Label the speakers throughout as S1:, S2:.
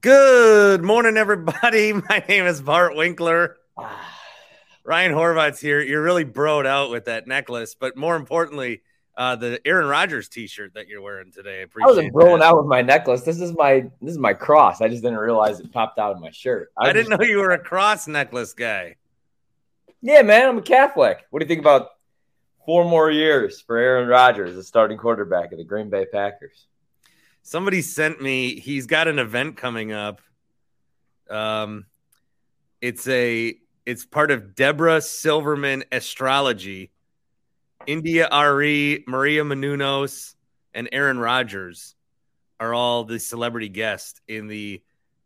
S1: Good morning, everybody. My name is Bart Winkler. Ryan Horvat's here. You're really broed out with that necklace, but more importantly, uh, the Aaron Rodgers T-shirt that you're wearing today. I,
S2: I wasn't broing out with my necklace. This is my this is my cross. I just didn't realize it popped out of my shirt.
S1: I, I didn't know you were a cross necklace guy.
S2: Yeah, man, I'm a Catholic. What do you think about four more years for Aaron Rodgers, the starting quarterback of the Green Bay Packers?
S1: Somebody sent me he's got an event coming up. Um it's a it's part of deborah silverman astrology india re maria menounos and aaron rodgers are all the celebrity guests in the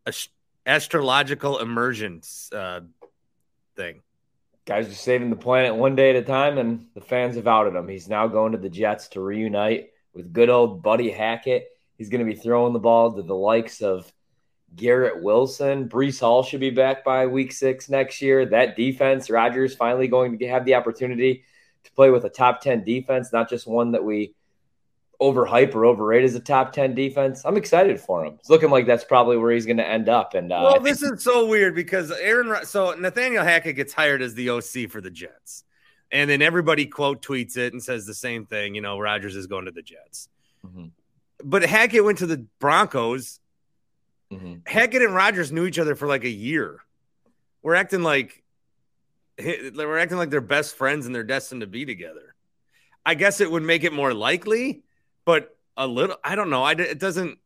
S1: ast- astrological immersion uh, thing.
S2: Guys are saving the planet one day at a time and the fans have outed him. He's now going to the jets to reunite with good old buddy hackett He's going to be throwing the ball to the likes of Garrett Wilson. Breece Hall should be back by week six next year. That defense, Rodgers finally going to have the opportunity to play with a top 10 defense, not just one that we overhype or overrate as a top 10 defense. I'm excited for him. It's looking like that's probably where he's going to end up. And
S1: uh, well, this is so weird because Aaron, so Nathaniel Hackett gets hired as the OC for the Jets. And then everybody quote tweets it and says the same thing. You know, Rodgers is going to the Jets. Mm-hmm but Hackett went to the Broncos. Mm-hmm. Hackett and Rodgers knew each other for like a year. We're acting like we're acting like they're best friends and they're destined to be together. I guess it would make it more likely, but a little. I don't know. I it doesn't.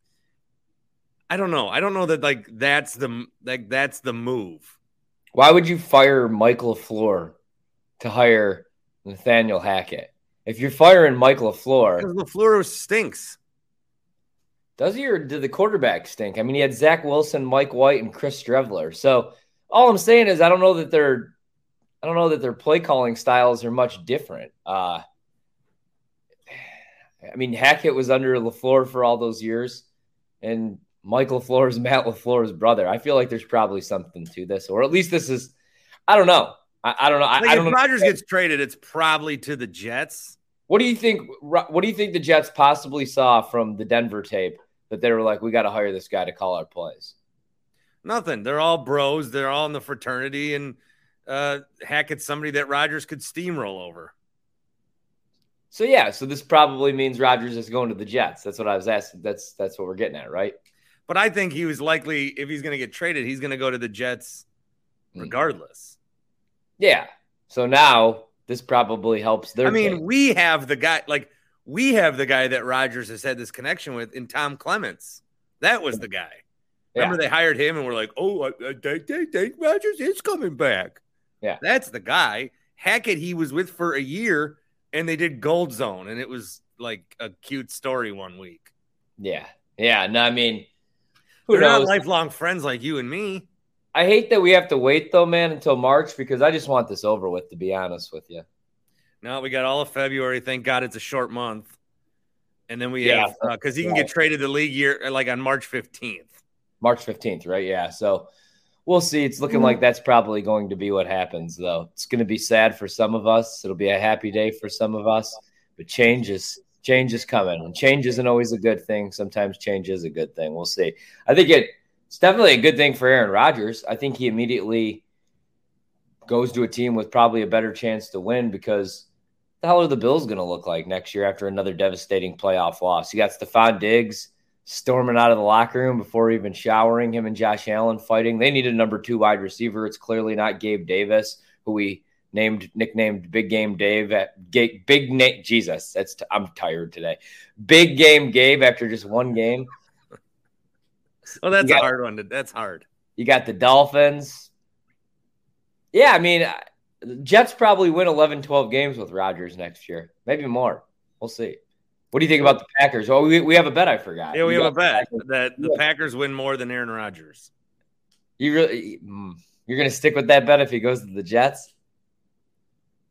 S1: I don't know. I don't know that like that's the like that's the move.
S2: Why would you fire Michael LaFleur to hire Nathaniel Hackett? If you're firing Michael LaFleur,
S1: because LaFleur stinks.
S2: Does he or did the quarterback stink? I mean, he had Zach Wilson, Mike White, and Chris Streveler. So all I'm saying is I don't know that they're I don't know that their play calling styles are much different. Uh, I mean, Hackett was under LaFleur for all those years, and Michael LaFleur is Matt LaFleur's brother. I feel like there's probably something to this, or at least this is. I don't know. I, I don't know.
S1: Like
S2: I, I don't
S1: if know. Rodgers gets traded, it's probably to the Jets.
S2: What do you think? What do you think the Jets possibly saw from the Denver tape that they were like, we got to hire this guy to call our plays?
S1: Nothing. They're all bros. They're all in the fraternity, and uh, Hackett's somebody that Rodgers could steamroll over.
S2: So yeah, so this probably means Rodgers is going to the Jets. That's what I was asking. That's that's what we're getting at, right?
S1: But I think he was likely, if he's going to get traded, he's going to go to the Jets, hmm. regardless.
S2: Yeah. So now this probably helps their.
S1: I mean, we have the guy like we have the guy that Rodgers has had this connection with in Tom Clements. That was the guy. Yeah. Remember they hired him and we're like, oh, they, they think Rodgers is coming back.
S2: Yeah.
S1: That's the guy. Hackett, he was with for a year and they did Gold Zone and it was like a cute story one week.
S2: Yeah. Yeah. No, I mean,
S1: who They're knows? not lifelong friends like you and me.
S2: I hate that we have to wait though, man, until March because I just want this over with, to be honest with you.
S1: No, we got all of February. Thank God it's a short month. And then we yeah, have because uh, he can get traded the league year uh, like on March 15th.
S2: March 15th, right? Yeah. So we'll see. It's looking like that's probably going to be what happens, though. It's going to be sad for some of us. It'll be a happy day for some of us, but change is change is coming, and change isn't always a good thing. Sometimes change is a good thing. We'll see. I think it, it's definitely a good thing for Aaron Rodgers. I think he immediately goes to a team with probably a better chance to win because the hell are the Bills going to look like next year after another devastating playoff loss? You got Stefon Diggs storming out of the locker room before even showering. Him and Josh Allen fighting. They need a number two wide receiver. It's clearly not Gabe Davis, who we named nicknamed Big Game Dave at Big Nate Jesus. That's t- I'm tired today. Big Game Gabe after just one game.
S1: Well, that's got, a hard one. To, that's hard.
S2: You got the Dolphins. Yeah, I mean, Jets probably win 11, 12 games with Rodgers next year, maybe more. We'll see. What do you think about the Packers? Oh, we, we have a bet. I forgot.
S1: Yeah, we you have a bet that the. Packers win more than Aaron Rodgers.
S2: You really mm, you're going to stick with that bet if he goes to the Jets?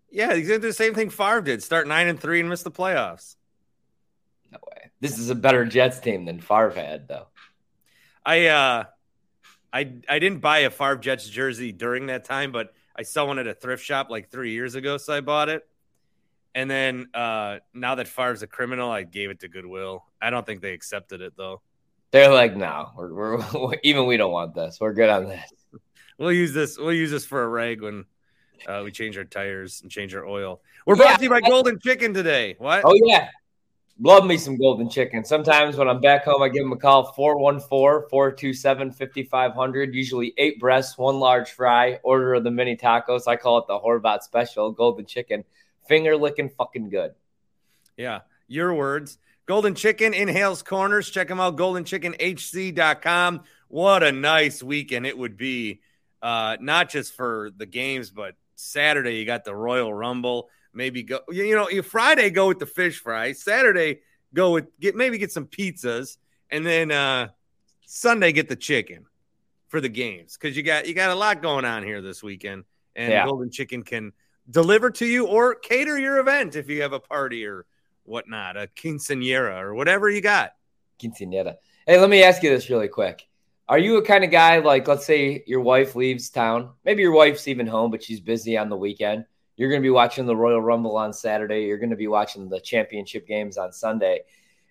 S1: Yeah, he's going to do the same thing Favre did: start nine and three and miss the playoffs.
S2: No way. This is a better Jets team than Favre had, though.
S1: I uh, I I didn't buy a Favre Jets jersey during that time, but I saw one at a thrift shop like three years ago, so I bought it. And then uh, now that Favre's a criminal, I gave it to Goodwill. I don't think they accepted it though.
S2: They're like, no, we're, we're even we don't want this. We're good on this.
S1: We'll use this. We'll use this for a rag when uh, we change our tires and change our oil. We're brought yeah, to you by I, Golden Chicken today. What?
S2: Oh yeah, love me some Golden Chicken. Sometimes when I'm back home, I give them a call 414-427-5500. Usually eight breasts, one large fry. Order of the mini tacos. I call it the Horvat special. Golden Chicken finger licking fucking good.
S1: Yeah, your words. Golden Chicken in Hales Corners. Check them out, goldenchickenhc.com. What a nice weekend it would be, uh, not just for the games, but Saturday you got the Royal Rumble. Maybe go, you know, you Friday go with the fish fry. Saturday go with get maybe get some pizzas, and then uh, Sunday get the chicken for the games because you got you got a lot going on here this weekend, and yeah. Golden Chicken can deliver to you or cater your event if you have a party or whatnot, a quinceanera or whatever you got.
S2: Quinceanera. Hey, let me ask you this really quick. Are you a kind of guy like, let's say your wife leaves town? Maybe your wife's even home, but she's busy on the weekend. You're going to be watching the Royal Rumble on Saturday. You're going to be watching the championship games on Sunday.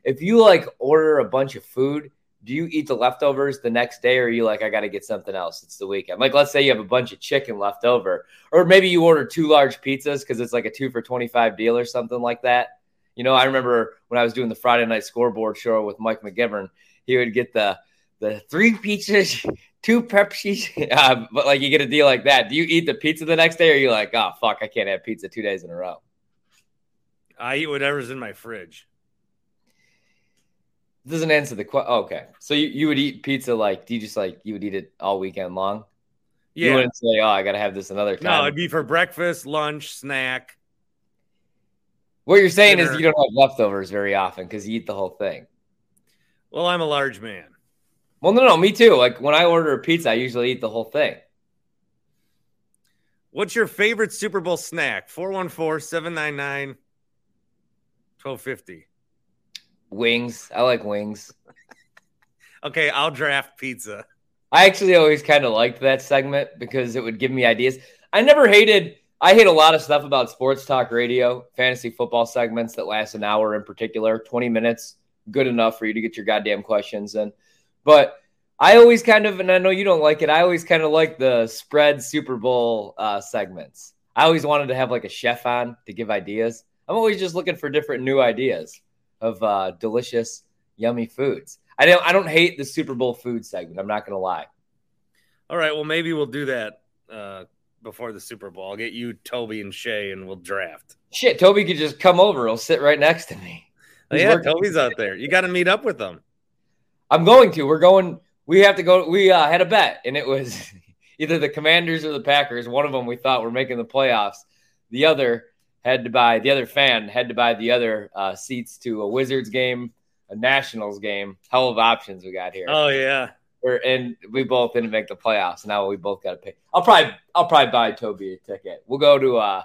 S2: If you like order a bunch of food, do you eat the leftovers the next day or are you like i gotta get something else it's the weekend like let's say you have a bunch of chicken left over or maybe you order two large pizzas because it's like a two for 25 deal or something like that you know i remember when i was doing the friday night scoreboard show with mike mcgivern he would get the the three pizzas two pepsis uh, but like you get a deal like that do you eat the pizza the next day or are you like oh fuck i can't have pizza two days in a row
S1: i eat whatever's in my fridge
S2: doesn't answer the question. Oh, okay, so you, you would eat pizza like? Do you just like you would eat it all weekend long? Yeah. You wouldn't say, "Oh, I gotta have this another time."
S1: No, it'd be for breakfast, lunch, snack.
S2: What you're saying dinner. is you don't have leftovers very often because you eat the whole thing.
S1: Well, I'm a large man.
S2: Well, no, no, me too. Like when I order a pizza, I usually eat the whole thing.
S1: What's your favorite Super Bowl snack? 414 799 1250.
S2: Wings. I like wings.
S1: okay, I'll draft pizza.
S2: I actually always kind of liked that segment because it would give me ideas. I never hated I hate a lot of stuff about sports talk radio, fantasy football segments that last an hour in particular, 20 minutes, good enough for you to get your goddamn questions in. But I always kind of, and I know you don't like it, I always kind of like the spread Super Bowl uh, segments. I always wanted to have like a chef on to give ideas. I'm always just looking for different new ideas of uh, delicious, yummy foods. I don't I don't hate the Super Bowl food segment. I'm not gonna lie.
S1: All right, well maybe we'll do that uh, before the Super Bowl. I'll get you, Toby, and Shay, and we'll draft.
S2: Shit, Toby could just come over. He'll sit right next to me.
S1: Oh, yeah, working. Toby's out there. You got to meet up with them.
S2: I'm going to. We're going. We have to go. We uh, had a bet, and it was either the Commanders or the Packers. One of them we thought were making the playoffs. The other had to buy the other fan had to buy the other uh, seats to a Wizards game, a Nationals game. Hell of options we got here.
S1: Oh yeah.
S2: We're, and we both didn't make the playoffs. Now we both got to pay. I'll probably I'll probably buy Toby a ticket. We'll go to uh,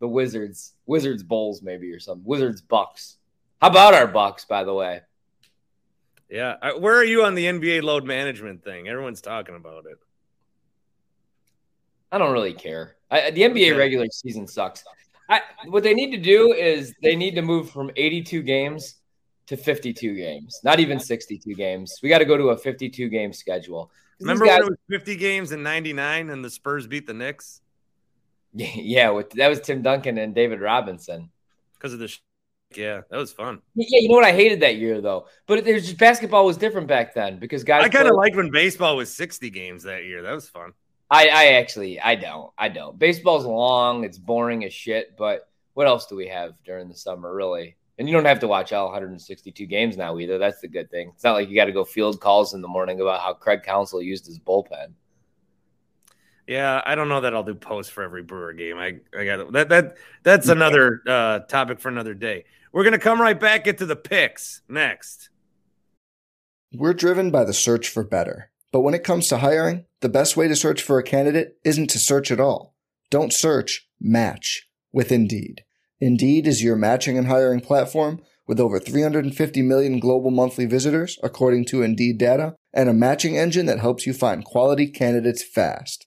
S2: the Wizards Wizards Bulls maybe or something. Wizards Bucks. How about our Bucks by the way?
S1: Yeah, where are you on the NBA load management thing? Everyone's talking about it.
S2: I don't really care. I, the NBA regular season sucks. I, what they need to do is they need to move from 82 games to 52 games, not even 62 games. We got to go to a 52 game schedule.
S1: Remember guys, when it was 50 games in 99 and the Spurs beat the Knicks?
S2: Yeah, with, that was Tim Duncan and David Robinson.
S1: Because of the Yeah, that was fun.
S2: Yeah, you know what? I hated that year though. But there's just basketball was different back then because guys.
S1: I kind of liked when baseball was 60 games that year. That was fun.
S2: I, I actually I don't I don't. Baseball's long. It's boring as shit. But what else do we have during the summer really? And you don't have to watch all 162 games now either. That's the good thing. It's not like you got to go field calls in the morning about how Craig Counsell used his bullpen.
S1: Yeah, I don't know that I'll do posts for every Brewer game. I, I got that that that's another uh, topic for another day. We're gonna come right back into the picks next.
S3: We're driven by the search for better, but when it comes to hiring, the best way to search for a candidate isn't to search at all. Don't search. Match with Indeed. Indeed is your matching and hiring platform with over 350 million global monthly visitors, according to Indeed data, and a matching engine that helps you find quality candidates fast.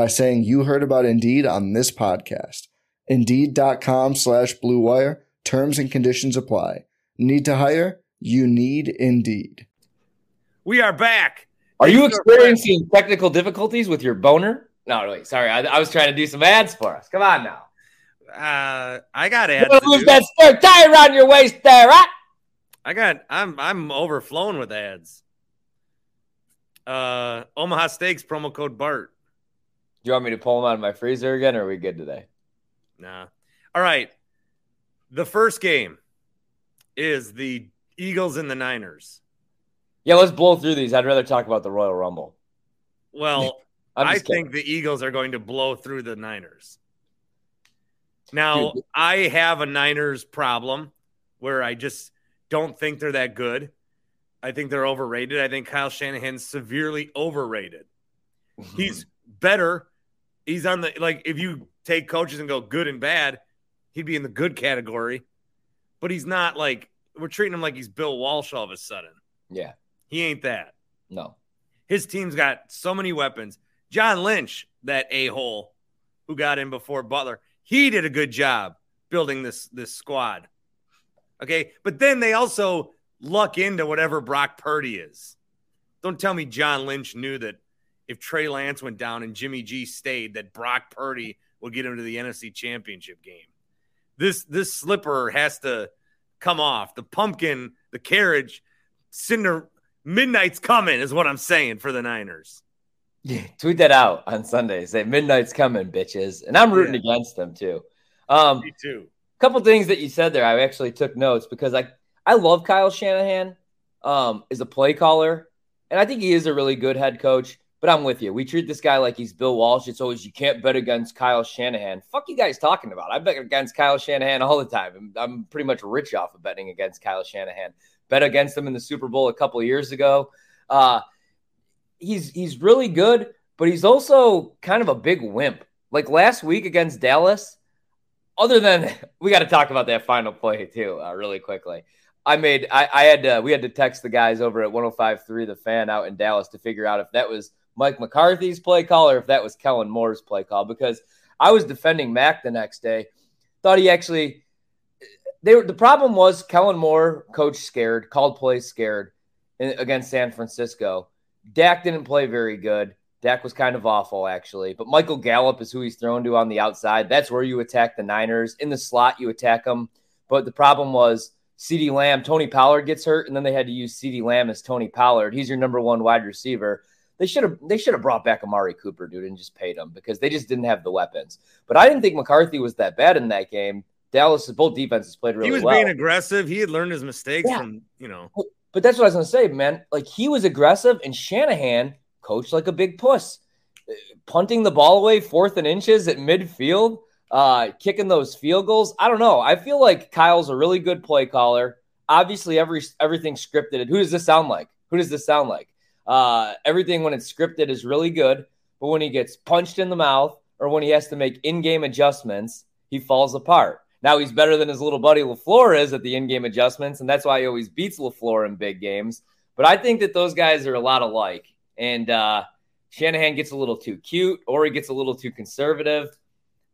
S3: by saying you heard about Indeed on this podcast. Indeed.com slash Blue Wire. Terms and conditions apply. Need to hire? You need Indeed.
S1: We are back.
S2: Are you experiencing technical difficulties with your boner? No, wait, sorry. I, I was trying to do some ads for us. Come on now.
S1: Uh, I got ads.
S2: Lose that spare tie around your waist there, right?
S1: I got. I'm I'm overflowing with ads. Uh, Omaha Steaks promo code Bart.
S2: Do you want me to pull them out of my freezer again, or are we good today?
S1: Nah. All right. The first game is the Eagles and the Niners.
S2: Yeah, let's blow through these. I'd rather talk about the Royal Rumble.
S1: Well, I think the Eagles are going to blow through the Niners. Now, Dude. I have a Niners problem where I just don't think they're that good. I think they're overrated. I think Kyle Shanahan's severely overrated. He's better he's on the like if you take coaches and go good and bad, he'd be in the good category. But he's not like we're treating him like he's Bill Walsh all of a sudden.
S2: Yeah.
S1: He ain't that.
S2: No.
S1: His team's got so many weapons. John Lynch, that a-hole who got in before Butler, he did a good job building this this squad. Okay? But then they also luck into whatever Brock Purdy is. Don't tell me John Lynch knew that if Trey Lance went down and Jimmy G stayed, that Brock Purdy will get him to the NFC Championship game. This this slipper has to come off. The pumpkin, the carriage, cinder midnight's coming is what I'm saying for the Niners.
S2: Yeah, tweet that out on Sunday. Say midnight's coming, bitches. And I'm rooting yeah. against them too. Um
S1: Me too.
S2: Couple things that you said there, I actually took notes because I I love Kyle Shanahan um as a play caller, and I think he is a really good head coach. But I'm with you. We treat this guy like he's Bill Walsh. It's always you can't bet against Kyle Shanahan. Fuck you guys talking about? I bet against Kyle Shanahan all the time. I'm, I'm pretty much rich off of betting against Kyle Shanahan. Bet against him in the Super Bowl a couple years ago. Uh, he's he's really good, but he's also kind of a big wimp. Like last week against Dallas, other than we got to talk about that final play too, uh, really quickly. I made I, I had to we had to text the guys over at 105.3 the fan out in Dallas to figure out if that was Mike McCarthy's play call or if that was Kellen Moore's play call because I was defending Mac the next day. Thought he actually they were the problem was Kellen Moore, coach scared, called plays scared against San Francisco. Dak didn't play very good. Dak was kind of awful, actually. But Michael Gallup is who he's thrown to on the outside. That's where you attack the Niners. In the slot, you attack them. But the problem was CeeDee Lamb, Tony Pollard gets hurt, and then they had to use CeeDee Lamb as Tony Pollard. He's your number one wide receiver. They should have they should have brought back Amari Cooper, dude, and just paid him because they just didn't have the weapons. But I didn't think McCarthy was that bad in that game. Dallas, both defenses played really well.
S1: He was
S2: well.
S1: being aggressive. He had learned his mistakes yeah. from, you know.
S2: But that's what I was going to say, man. Like he was aggressive, and Shanahan coached like a big puss, punting the ball away fourth and inches at midfield, uh, kicking those field goals. I don't know. I feel like Kyle's a really good play caller. Obviously, every everything scripted. Who does this sound like? Who does this sound like? Uh, everything when it's scripted is really good, but when he gets punched in the mouth or when he has to make in-game adjustments, he falls apart. Now he's better than his little buddy LaFleur is at the in-game adjustments, and that's why he always beats LaFleur in big games. But I think that those guys are a lot alike. And uh, Shanahan gets a little too cute or he gets a little too conservative.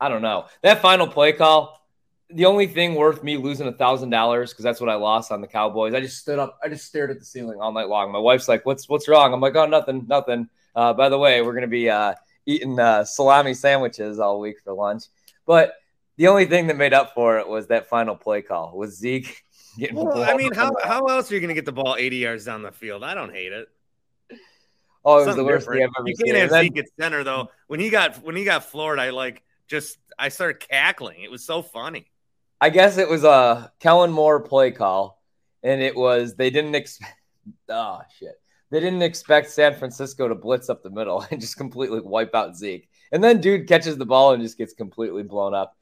S2: I don't know. That final play call, the only thing worth me losing a thousand dollars because that's what I lost on the Cowboys. I just stood up, I just stared at the ceiling all night long. My wife's like, "What's what's wrong?" I'm like, "Oh, nothing, nothing." Uh, by the way, we're gonna be uh, eating uh, salami sandwiches all week for lunch. But the only thing that made up for it was that final play call. Was Zeke getting?
S1: Well, I mean, how how else are you gonna get the ball 80 yards down the field? I don't hate it.
S2: Oh, it was the worst different. thing I've ever
S1: you seen. You can't have then, Zeke at center though. When he got when he got floored, I like just I started cackling. It was so funny.
S2: I guess it was a Kellen Moore play call, and it was they didn't expect. Oh shit! They didn't expect San Francisco to blitz up the middle and just completely wipe out Zeke. And then dude catches the ball and just gets completely blown up.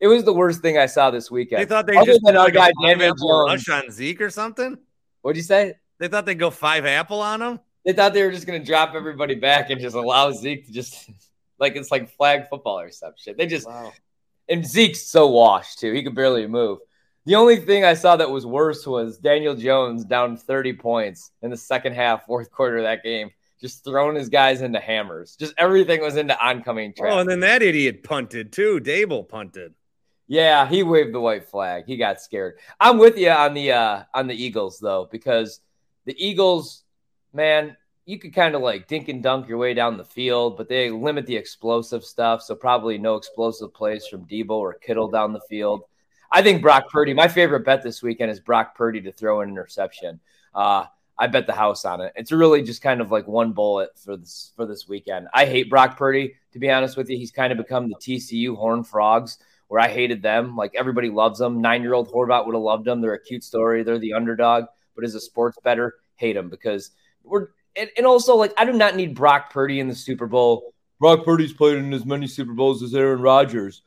S2: It was the worst thing I saw this weekend.
S1: They thought they Other just than our guy Daniel Jones rush on Zeke or something.
S2: What'd you say?
S1: They thought they'd go five apple on him.
S2: They thought they were just going to drop everybody back and just allow Zeke to just like it's like flag football or some shit. They just wow. And Zeke's so washed too; he could barely move. The only thing I saw that was worse was Daniel Jones down 30 points in the second half, fourth quarter of that game, just throwing his guys into hammers. Just everything was into oncoming traffic.
S1: Oh, and then that idiot punted too. Daboll punted.
S2: Yeah, he waved the white flag. He got scared. I'm with you on the uh on the Eagles though, because the Eagles, man, you could kind of like dink and dunk your way down the field, but they limit the explosive stuff. So probably no explosive plays from Debo or Kittle down the field. I think Brock Purdy. My favorite bet this weekend is Brock Purdy to throw an interception. Uh, I bet the house on it. It's really just kind of like one bullet for this for this weekend. I hate Brock Purdy to be honest with you. He's kind of become the TCU Horn Frogs, where I hated them. Like everybody loves them. Nine year old Horvat would have loved them. They're a cute story. They're the underdog, but as a sports better, hate them because we're and, and also like I do not need Brock Purdy in the Super Bowl. Brock Purdy's played in as many Super Bowls as Aaron Rodgers.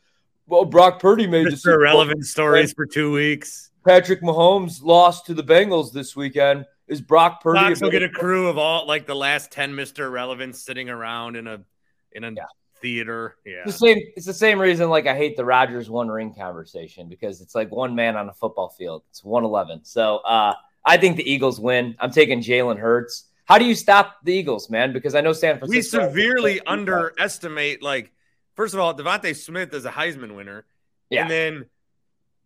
S2: Well, Brock Purdy made
S1: Just the relevant stories for two weeks.
S2: Patrick Mahomes lost to the Bengals this weekend. Is Brock Purdy?
S1: Fox will get a crew of all like the last ten Mister Relevant sitting around in a in a yeah. theater. Yeah,
S2: the same. It's the same reason like I hate the Rodgers one ring conversation because it's like one man on a football field. It's one eleven. So uh, I think the Eagles win. I'm taking Jalen Hurts. How do you stop the Eagles, man? Because I know San Francisco.
S1: We severely underestimate, like, first of all, DeVonta Smith is a Heisman winner. Yeah. And then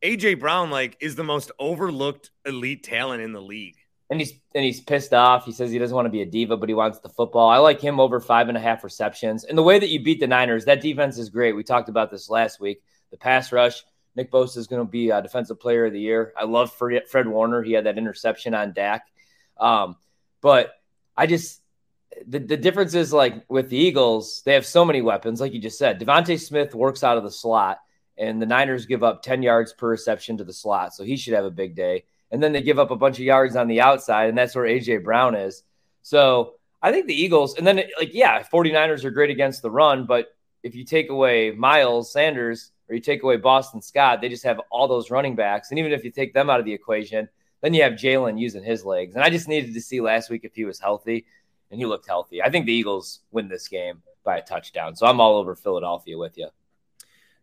S1: AJ Brown, like, is the most overlooked elite talent in the league.
S2: And he's and he's pissed off. He says he doesn't want to be a diva, but he wants the football. I like him over five and a half receptions. And the way that you beat the Niners, that defense is great. We talked about this last week. The pass rush. Nick Bosa is going to be a defensive player of the year. I love Fred, Fred Warner. He had that interception on Dak. Um, but I just the, the difference is like with the Eagles, they have so many weapons, like you just said. DeVonta Smith works out of the slot, and the Niners give up 10 yards per reception to the slot, so he should have a big day. And then they give up a bunch of yards on the outside, and that's where AJ Brown is. So I think the Eagles, and then like, yeah, 49ers are great against the run, but if you take away Miles Sanders or you take away Boston Scott, they just have all those running backs. And even if you take them out of the equation, then you have Jalen using his legs. And I just needed to see last week if he was healthy, and he looked healthy. I think the Eagles win this game by a touchdown. So I'm all over Philadelphia with you.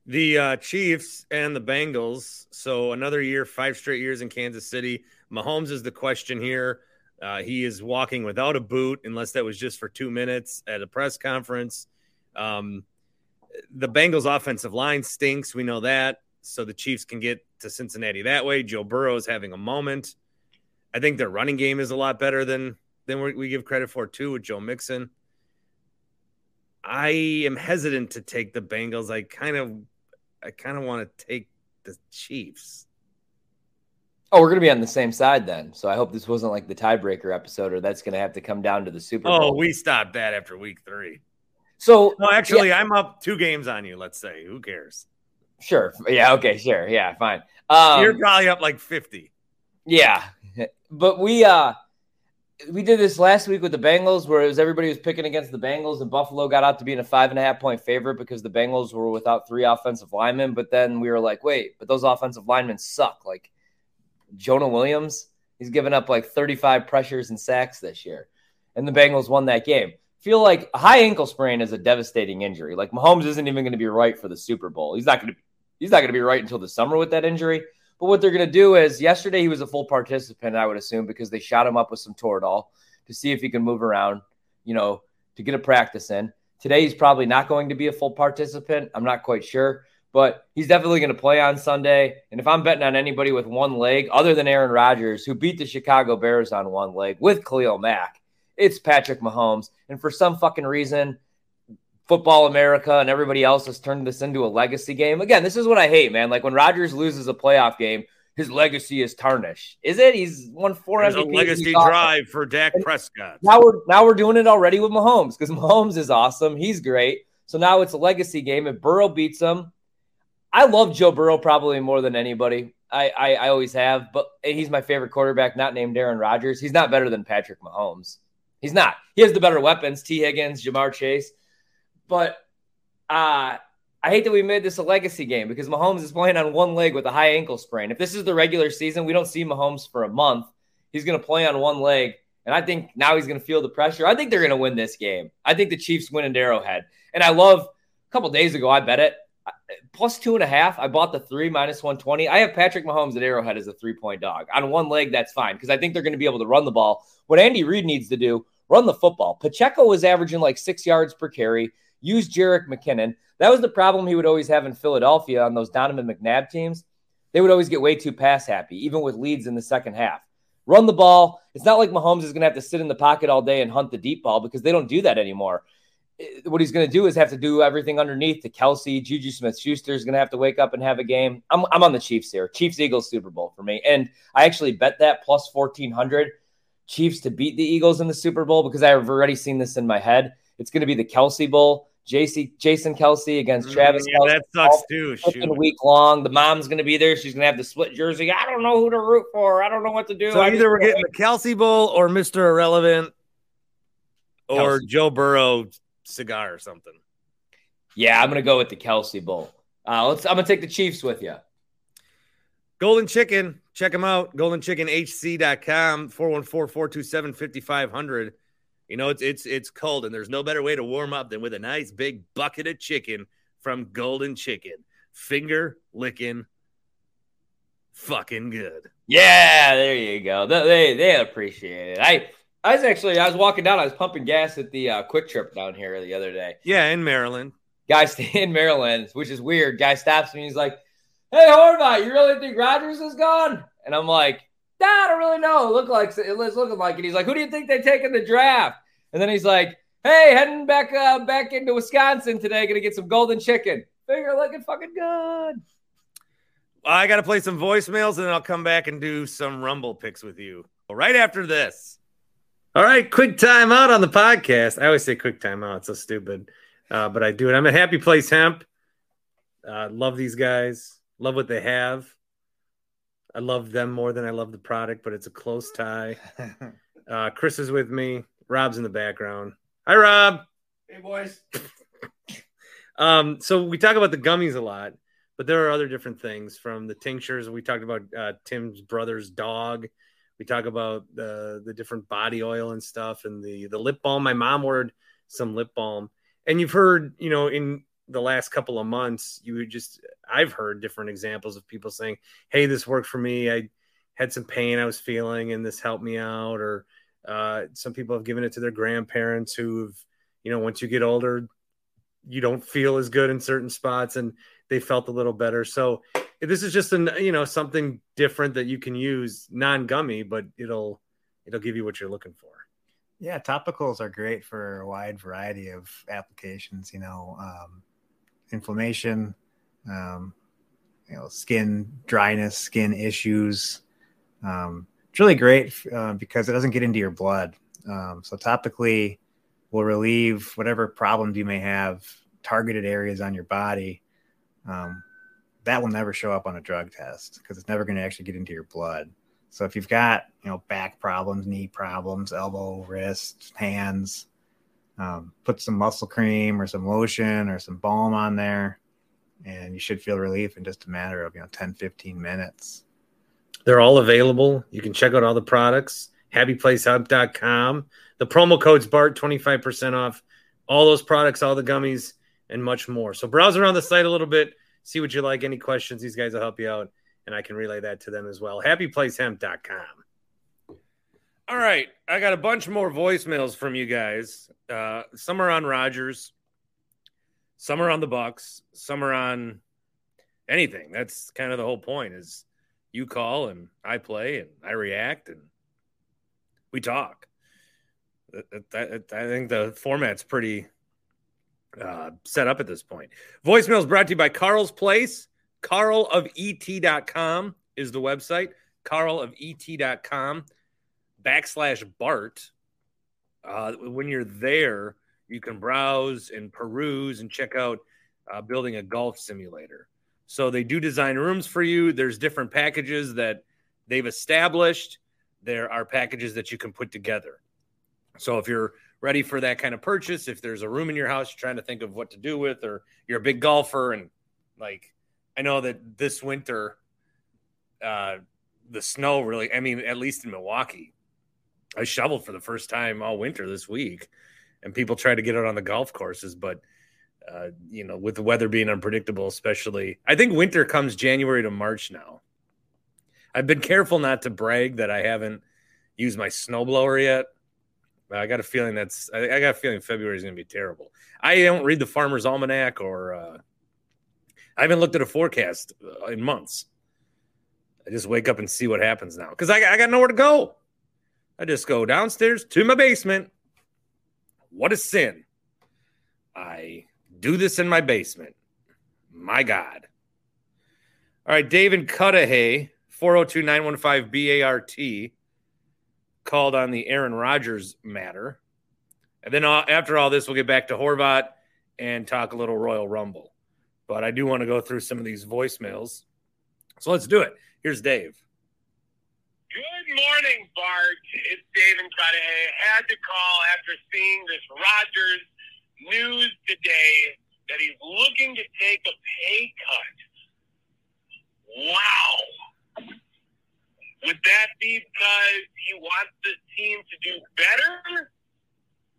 S1: The uh, Chiefs and the Bengals. So another year, five straight years in Kansas City. Mahomes is the question here. Uh, he is walking without a boot, unless that was just for two minutes at a press conference. Um, the Bengals' offensive line stinks. We know that so the Chiefs can get to Cincinnati that way. Joe Burrow is having a moment. I think their running game is a lot better than than we give credit for too with Joe Mixon. I am hesitant to take the Bengals. I kind of I kind of want to take the Chiefs.
S2: Oh, we're going to be on the same side then. So I hope this wasn't like the tiebreaker episode, or that's going to have to come down to the Super oh, Bowl.
S1: Oh, we stopped that after week three.
S2: So,
S1: no, actually, yeah. I'm up two games on you. Let's say, who cares?
S2: Sure. Yeah. Okay. Sure. Yeah. Fine. Um,
S1: You're probably up like 50.
S2: Yeah. But we, uh, we did this last week with the Bengals, where it was everybody was picking against the Bengals, and Buffalo got out to being a five and a half point favorite because the Bengals were without three offensive linemen. But then we were like, wait, but those offensive linemen suck. Like Jonah Williams, he's given up like 35 pressures and sacks this year, and the Bengals won that game feel like a high ankle sprain is a devastating injury. Like Mahomes isn't even going to be right for the Super Bowl. He's not going to He's not going to be right until the summer with that injury. But what they're going to do is yesterday he was a full participant, I would assume, because they shot him up with some Toradol to see if he can move around, you know, to get a practice in. Today he's probably not going to be a full participant. I'm not quite sure, but he's definitely going to play on Sunday. And if I'm betting on anybody with one leg, other than Aaron Rodgers, who beat the Chicago Bears on one leg with Khalil Mack, it's Patrick Mahomes. And for some fucking reason, football America and everybody else has turned this into a legacy game. Again, this is what I hate, man. Like when Rodgers loses a playoff game, his legacy is tarnished. Is it? He's won four
S1: There's
S2: MVPs.
S1: a legacy drive for Dak Prescott.
S2: Now we're now we're doing it already with Mahomes because Mahomes is awesome. He's great. So now it's a legacy game. If Burrow beats him, I love Joe Burrow probably more than anybody. I, I, I always have, but he's my favorite quarterback, not named Aaron Rodgers. He's not better than Patrick Mahomes. He's not. He has the better weapons, Tee Higgins, Ja'Marr Chase. But uh, I hate that we made this a legacy game because Mahomes is playing on one leg with a high ankle sprain. If this is the regular season, we don't see Mahomes for a month. He's going to play on one leg. And I think now he's going to feel the pressure. I think they're going to win this game. I think the Chiefs win in Arrowhead. And I love a couple days ago, I bet it plus two and a half. I bought the three minus 120. I have Patrick Mahomes at Arrowhead as a three point dog. On one leg, that's fine because I think they're going to be able to run the ball. What Andy Reid needs to do, run the football. Pacheco was averaging like six yards per carry. Use Jerick McKinnon. That was the problem he would always have in Philadelphia on those Donovan McNabb teams. They would always get way too pass happy, even with leads in the second half. Run the ball. It's not like Mahomes is going to have to sit in the pocket all day and hunt the deep ball because they don't do that anymore. Eh, what he's going to do is have to do everything underneath to Kelce. Juju Smith Schuster is going to have to wake up and have a game. I'm, I'm on the Chiefs here. Chiefs Eagles Super Bowl for me. And I actually bet that plus 1400 Chiefs to beat the Eagles in the Super Bowl because I've already seen this in my head. It's going to be the Kelce Bowl. JC, Jason Kelce against Travis.
S1: Mm, yeah,
S2: Kelce.
S1: that sucks too.
S2: Flipping week long. The mom's going to be there. She's going to have the split jersey. I don't know who to root for. I don't know what to do.
S1: So
S2: I
S1: either we're getting the Kelce Bowl or Mr. Irrelevant or
S2: Kelce.
S1: Joe Burrow cigar or something.
S2: Yeah, I'm going to go with the Kelce Bowl. Uh, let's. I'm going to take the Chiefs with you.
S1: Golden Chicken, check them out. GoldenChickenHC.com, 414-427-5500. You know, it's it's it's cold, and there's no better way to warm up than with a nice big bucket of chicken from Golden Chicken. Finger licking, fucking good.
S2: Yeah, there you go. They they, appreciate it. I I was actually I was walking down. I was pumping gas at the uh, Quick Trip down here the other day.
S1: Yeah, in Maryland.
S2: Guy in Maryland, which is weird. Guy stops me. He's like, "Hey, Horvat, you really think Rodgers is gone?" And I'm like, "I don't really know. It looked like it was looking like it." He's like, "Who do you think they take in the draft?" And then he's like, "Hey, heading back uh, back into Wisconsin today. Gonna get some golden chicken. Finger looking fucking good."
S1: I got to play some voicemails, and then I'll come back and do some Rumble picks with you right after this. All right, quick time out on the podcast. I always say quick time out. It's so stupid, uh, but I do it. I'm at Happy Place Hemp. Uh, love these guys. Love what they have. I love them more than I love the product, but it's a close tie. Uh, Chris is with me. Rob's in the background. Hi, Rob.
S2: Hey boys.
S1: Um, so we talk about the gummies a lot, but there are other different things from the tinctures. We talked about uh, Tim's brother's dog. We talk about the the different body oil and stuff, and the the lip balm. My mom ordered some lip balm, and you've heard, you know, in the last couple of months, you just I've heard different examples of people saying, "Hey, this worked for me. I had some pain I was feeling, and this helped me out." Or uh, some people have given it to their grandparents who've, you know, once you get older, you don't feel as good in certain spots and they felt a little better. So this is just an you know something different that you can use non-gummy, but it'll it'll give you what you're looking for.
S4: Yeah, topicals are great for a wide variety of applications. You know, um, inflammation, um, you know, skin dryness, skin issues. Um, it's really great uh, because it doesn't get into your blood. Um, so topically will relieve whatever problems you may have, targeted areas on your body. Um, that will never show up on a drug test because it's never going to actually get into your blood. So if you've got you know back problems, knee problems, elbow, wrist, hands, um, put some muscle cream or some lotion or some balm on there, and you should feel relief in just a matter of you know 10, 15 minutes.
S1: They're all available. You can check out all the products. HappyPlaceHemp.com. The promo code's BART, 25% off all those products, all the gummies, and much more. So browse around the site a little bit, see what you like. Any questions, these guys will help you out, and I can relay that to them as well. HappyPlaceHemp.com. All right, I got a bunch more voicemails from you guys. Uh, some are on Rodgers, some are on the Bucks, some are on anything. That's kind of the whole point. Is you call and I play and I react and we talk. I think the format's pretty uh, set up at this point. Voicemail is brought to you by Carl's Place. CarlofET.com is the website. CarlofET.com backslash Bart. Uh, when you're there, you can browse and peruse and check out uh, building a golf simulator. So they do design rooms for you. There's different packages that they've established. There are packages that you can put together. So if you're ready for that kind of purchase, if there's a room in your house you're trying to think of what to do with, or you're a big golfer and like I know that this winter, uh, the snow really, I mean, at least in Milwaukee, I shoveled for the first time all winter this week, and people try to get out on the golf courses, but uh, you know, with the weather being unpredictable, especially, I think winter comes January to March now. I've been careful not to brag that I haven't used my snowblower yet. I got a feeling that's I, I got a feeling February is going to be terrible. I don't read the Farmer's Almanac or uh, I haven't looked at a forecast uh, in months. I just wake up and see what happens now because I, I got nowhere to go. I just go downstairs to my basement. What a sin. I do this in my basement. My God. All right, David Cudahy, 402 915 BART, called on the Aaron Rodgers matter. And then uh, after all this, we'll get back to Horvat and talk a little Royal Rumble. But I do want to go through some of these voicemails. So let's do it. Here's Dave.
S5: Good morning, Bart. It's Dave and Cudahy. Had to call after seeing this Rodgers news today that he's looking to take a pay cut. Wow. Would that be because he wants this team to do better?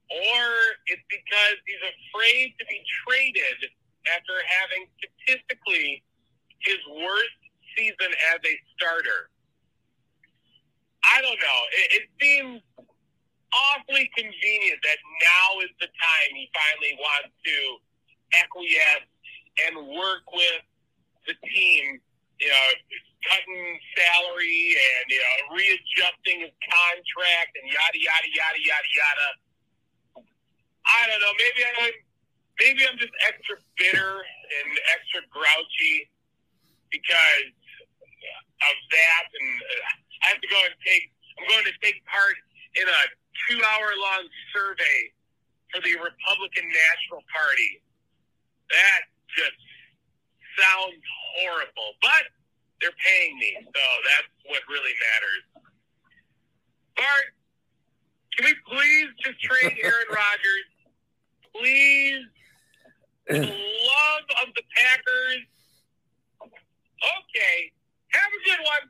S5: Or it's because he's afraid to be traded after having statistically his worst season as a starter? I don't know. It, it seems awfully convenient that now is the time he finally wants to acquiesce and work with the team, you know, cutting salary and, you know, readjusting his contract and yada, yada, yada, yada, yada. I don't know. Maybe I'm, maybe I'm just extra bitter and extra grouchy because of that. And uh, I have to go and take, I'm going to take part in a two hour long survey for the Republican National Party. That just sounds horrible, but they're paying me, so that's what really matters. Bart, can we please just trade Aaron Rodgers? Please. The love of the Packers. Okay. Have a good one.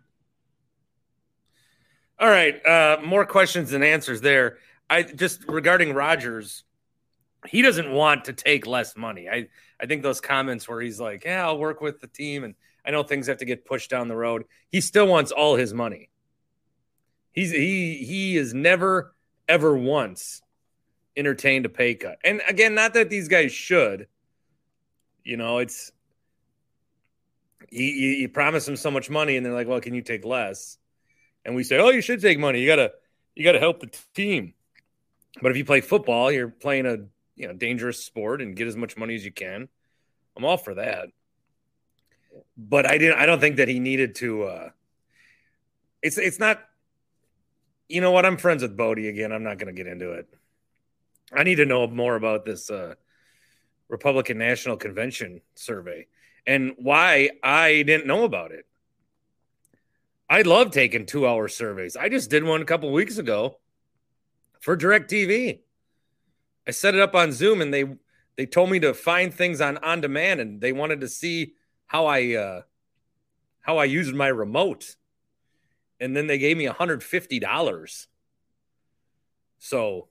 S1: All right. Uh, more questions than answers there. I just regarding Rodgers, he doesn't want to take less money. I, I think those comments where he's like, Yeah, I'll work with the team and I know things have to get pushed down the road. He still wants all his money. He's he he is never ever once entertained a pay cut. And again, not that these guys should. You know, it's you, you promise them so much money, and they're like, "Well, can you take less?" And we say, "Oh, you should take money. You gotta you gotta help the team." But if you play football, you're playing a you know dangerous sport and get as much money as you can. I'm all for that. But I didn't. I don't think that he needed to. uh It's it's not. You know what? I'm friends with Bodie again. I'm not going to get into it. I need to know more about this uh, Republican National Convention survey and why I didn't know about it. I love taking two hour surveys. I just did one a couple weeks ago for DirecTV. I set it up on Zoom and they they told me to find things on on demand and they wanted to see how I uh how I used my remote. And then they gave me $150. So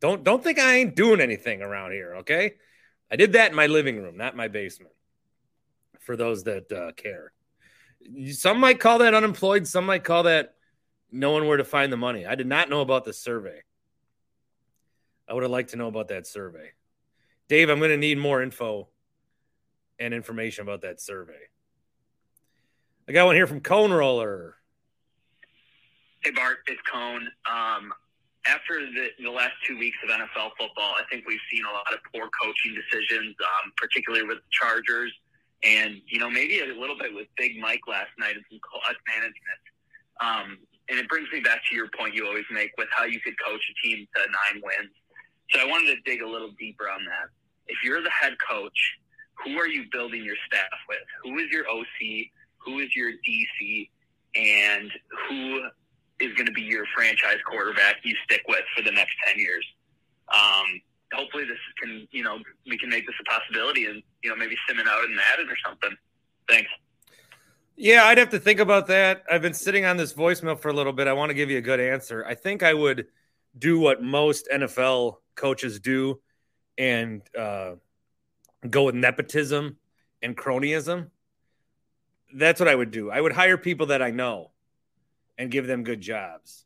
S1: don't don't think I ain't doing anything around here, okay? I did that in my living room, not my basement. For those that uh, care, some might call that unemployed. Some might call that knowing where to find the money. I did not know about the survey. I would have liked to know about that survey. Dave, I'm going to need more info and information about that survey. I got one here from Cone Roller.
S6: Hey, Bart, it's Cone. Um, after the, the last two weeks of NFL football, I think we've seen a lot of poor coaching decisions, um, particularly with the Chargers, and you know maybe a little bit with Big Mike last night and some clock management. Um, and it brings me back to your point you always make with how you could coach a team to nine wins. So I wanted to dig a little deeper on that. If you're the head coach, who are you building your staff with? Who is your OC? Who is your DC? And who is going to be your franchise quarterback you stick with for the next 10 years? Um, hopefully this can, you know, we can make this a possibility and, you know, maybe sim it out in Madden or something. Thanks.
S1: Yeah, I'd have to think about that. I've been sitting on this voicemail for a little bit. I want to give you a good answer. I think I would do what most NFL coaches do and uh, go with nepotism and cronyism. That's what I would do. I would hire people that I know and give them good jobs.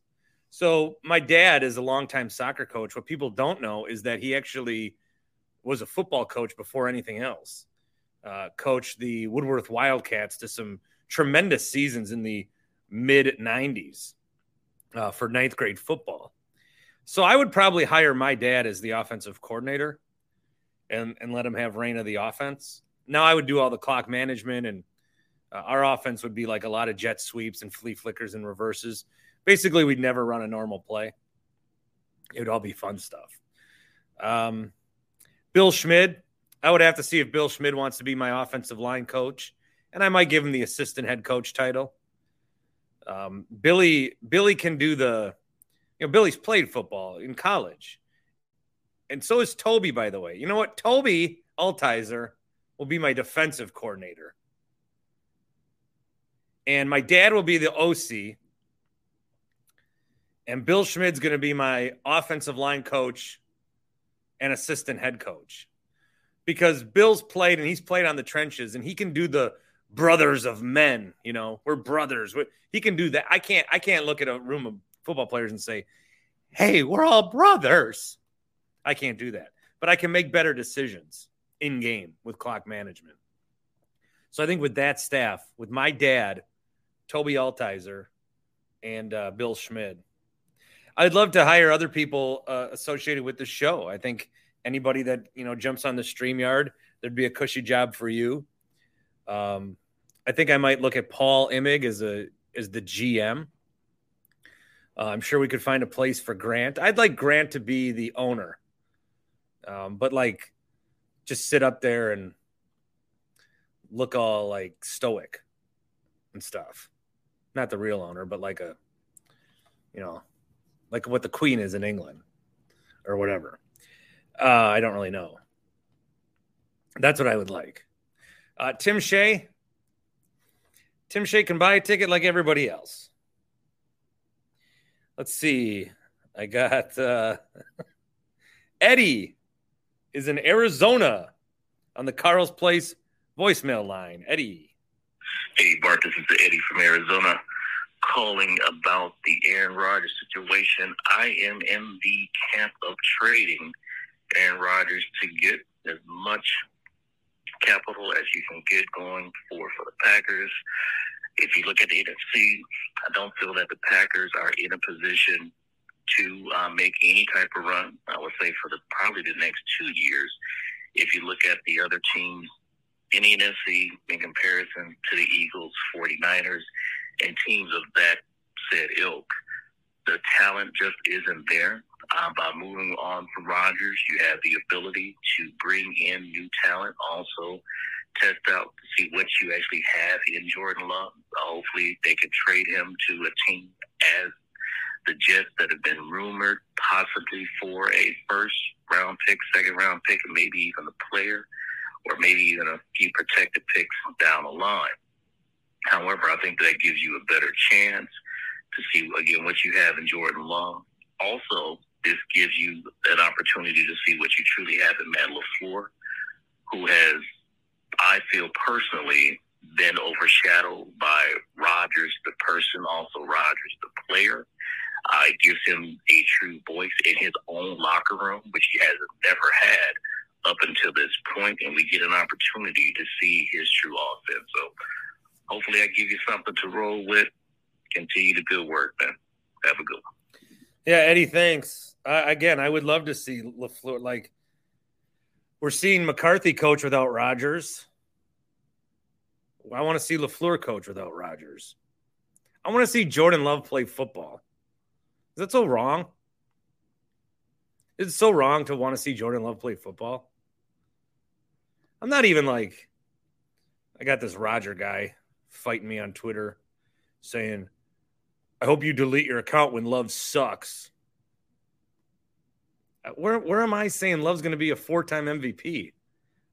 S1: So my dad is a longtime soccer coach. What people don't know is that he actually was a football coach before anything else. Uh, coached the Woodworth Wildcats to some tremendous seasons in the mid 90s uh, for ninth grade football. So I would probably hire my dad as the offensive coordinator and, and let him have reign of the offense. Now I would do all the clock management and uh, our offense would be like a lot of jet sweeps and flea flickers and reverses. Basically, we'd never run a normal play. It would all be fun stuff. Um, Bill Schmid, I would have to see if Bill Schmid wants to be my offensive line coach and I might give him the assistant head coach title. Um, Billy Billy can do the, you know, Billy's played football in college, and so is Toby. By the way, you know what? Toby Altizer will be my defensive coordinator, and my dad will be the OC, and Bill Schmid's going to be my offensive line coach and assistant head coach because Bill's played and he's played on the trenches and he can do the brothers of men. You know, we're brothers. He can do that. I can't. I can't look at a room of football players and say, "Hey, we're all brothers." I can't do that, but I can make better decisions in game with clock management. So I think with that staff, with my dad, Toby Altizer, and uh, Bill Schmid, I'd love to hire other people uh, associated with the show. I think anybody that you know jumps on the StreamYard, there'd be a cushy job for you. Um, I think I might look at Paul Imig as a as the GM. Uh, I'm sure we could find a place for Grant. I'd like Grant to be the owner, um, but like just sit up there and look all like stoic and stuff. Not the real owner, but like a, you know, like what the Queen is in England or whatever. Uh, I don't really know. That's what I would like. Uh, Tim Shea, Tim Shea can buy a ticket like everybody else. Let's see. I got uh, Eddie is in Arizona on the Carl's Place voicemail line. Eddie.
S7: Hey, Bart, this is Eddie from Arizona calling about the Aaron Rodgers situation. I am in the camp of trading Aaron Rodgers to get as much capital as you can get going for for the Packers. If you look at the NFC, I don't feel that the Packers are in a position to uh, make any type of run. I would say for the probably the next two years. If you look at the other teams in the NFC in comparison to the Eagles, 49ers, and teams of that said ilk, the talent just isn't there. Uh, by moving on from Rodgers, you have the ability to bring in new talent, also test out to see what you actually have in Jordan Love. Hopefully, they can trade him to a team as the Jets that have been rumored possibly for a first round pick, second round pick, and maybe even a player, or maybe even a few protected picks down the line. However, I think that gives you a better chance to see again what you have in Jordan Love. Also, this gives you an opportunity to see what you truly have in Matt LaFleur, who has, I feel personally been overshadowed by Rodgers, the person, also Rodgers, the player. Uh, it gives him a true voice in his own locker room, which he has never had up until this point, and we get an opportunity to see his true offense. So hopefully I give you something to roll with. Continue the good work, man. Have a good one.
S1: Yeah, Eddie, thanks. Uh, again, I would love to see LaFleur. Like, we're seeing McCarthy coach without Rodgers. I want to see LaFleur coach without Rodgers. I want to see Jordan Love play football. Is that so wrong? Is it so wrong to want to see Jordan Love play football? I'm not even like, I got this Roger guy fighting me on Twitter saying, I hope you delete your account when Love sucks. Uh, where, where am I saying Love's going to be a four time MVP?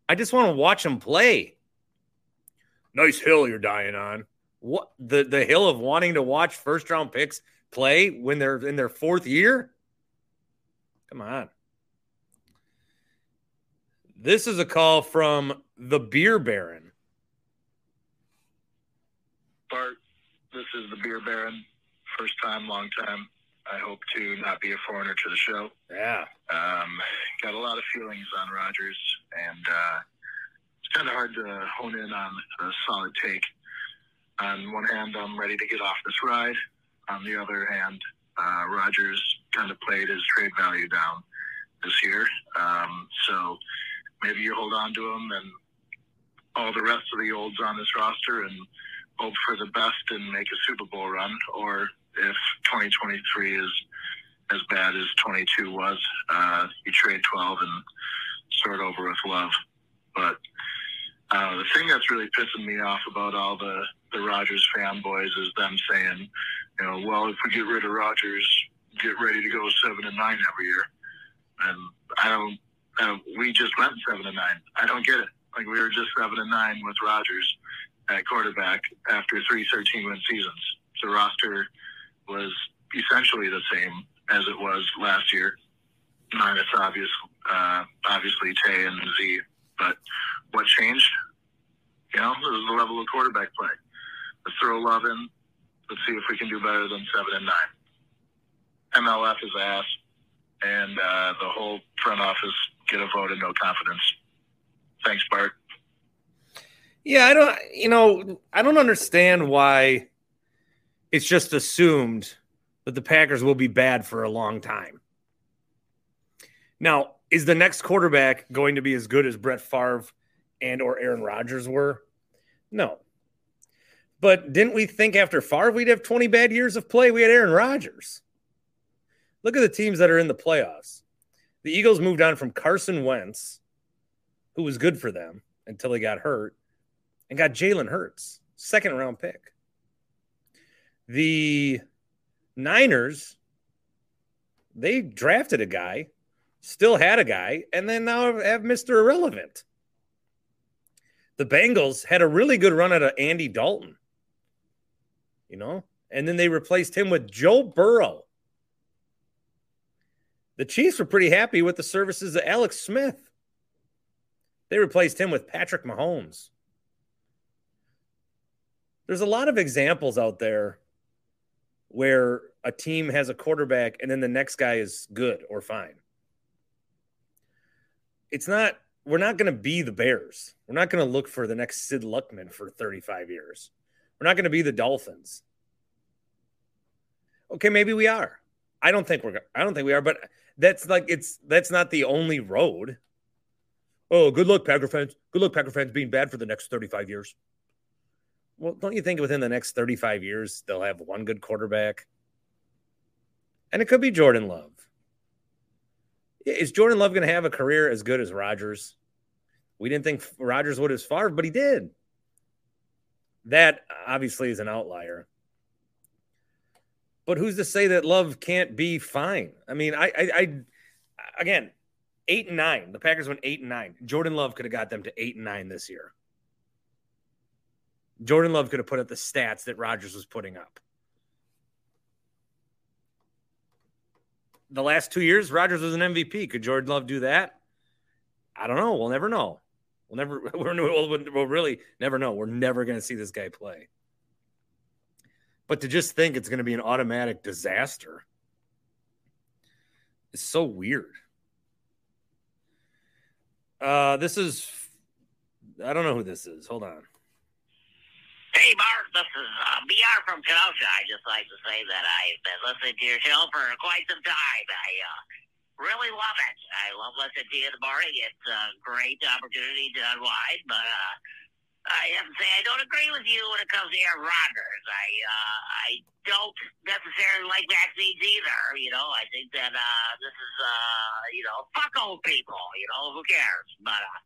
S1: I just want to watch him play. Nice hill you're dying on. What the the hill of wanting to watch first round picks play when they're in their fourth year? Come on. This is a call from the beer baron.
S8: Bart, this is the beer baron. First time, long time. I hope to not be a foreigner to the show.
S1: Yeah.
S8: Um, got a lot of feelings on Rodgers, and uh, it's kind of hard to hone in on a solid take. On one hand, I'm ready to get off this ride. On the other hand, uh, Rodgers kind of played his trade value down this year. Um, so maybe you hold on to him and all the rest of the olds on this roster and hope for the best and make a Super Bowl run. Or if 2023 is as bad as 22 was, uh, you trade 12 and start over with love. But uh, the thing that's really pissing me off about all the the Rodgers fanboys is them saying, you know, well, if we get rid of Rodgers, get ready to go seven and nine every year. And I don't, don't we just went seven and nine. I don't get it. Like we were just seven and nine with Rodgers at quarterback after three 13 win seasons. The roster was essentially the same as it was last year, minus obvious, uh, obviously Tay and Z. But what changed? You know, it was the level of quarterback play. Let's throw love in. Let's see if we can do better than seven and nine. MLF is ass, and uh, the whole front office get a vote of no confidence. Thanks, Bart.
S1: Yeah, I don't. You know, I don't understand why it's just assumed that the Packers will be bad for a long time. Now, is the next quarterback going to be as good as Brett Favre and or Aaron Rodgers were? No. But didn't we think after Favre we'd have 20 bad years of play? We had Aaron Rodgers. Look at the teams that are in the playoffs. The Eagles moved on from Carson Wentz, who was good for them until he got hurt, and got Jalen Hurts, second round pick. The Niners, they drafted a guy, still had a guy, and then now have Mr. Irrelevant. The Bengals had a really good run at Andy Dalton you know, and then they replaced him with Joe Burrow. The Chiefs were pretty happy with the services of Alex Smith. They replaced him with Patrick Mahomes. There's a lot of examples out there where a team has a quarterback and then the next guy is good or fine. It's not, we're not going to be the Bears. We're not going to look for the next Sid Luckman for 35 years. We're not going to be the Dolphins. Okay, maybe we are. I don't think we're. I don't think we are. But that's like it's that's not the only road. Oh, good luck, Packer fans. Good luck, Packer fans, being bad for the next thirty-five years. Well, don't you think within the next thirty-five years they'll have one good quarterback? And it could be Jordan Love. Is Jordan Love going to have a career as good as Rodgers? We didn't think Rodgers would as far, but he did. That obviously is an outlier. But who's to say that Love can't be fine? I mean, I, I, I again, eight and nine. The Packers went eight and nine. Jordan Love could have got them to eight and nine this year. Jordan Love could have put up the stats that Rodgers was putting up. The last two years, Rodgers was an MVP. Could Jordan Love do that? I don't know. We'll never know. We'll never, we're, we'll, we'll really never know. We're never going to see this guy play. But to just think it's going to be an automatic disaster is so weird. Uh, this is, I don't know who this is. Hold on.
S9: Hey, Bart, this is uh, BR from Kenosha. I just like to say that I've been listening to your show for quite some time. I uh, really love it. I love listening to you in the morning. It's a great opportunity to unwind, but uh, I have to say I don't agree with you when it comes to Aaron Rodgers. I uh, I don't necessarily like vaccines either. You know, I think that uh, this is uh, you know fuck old people. You know, who cares? But uh,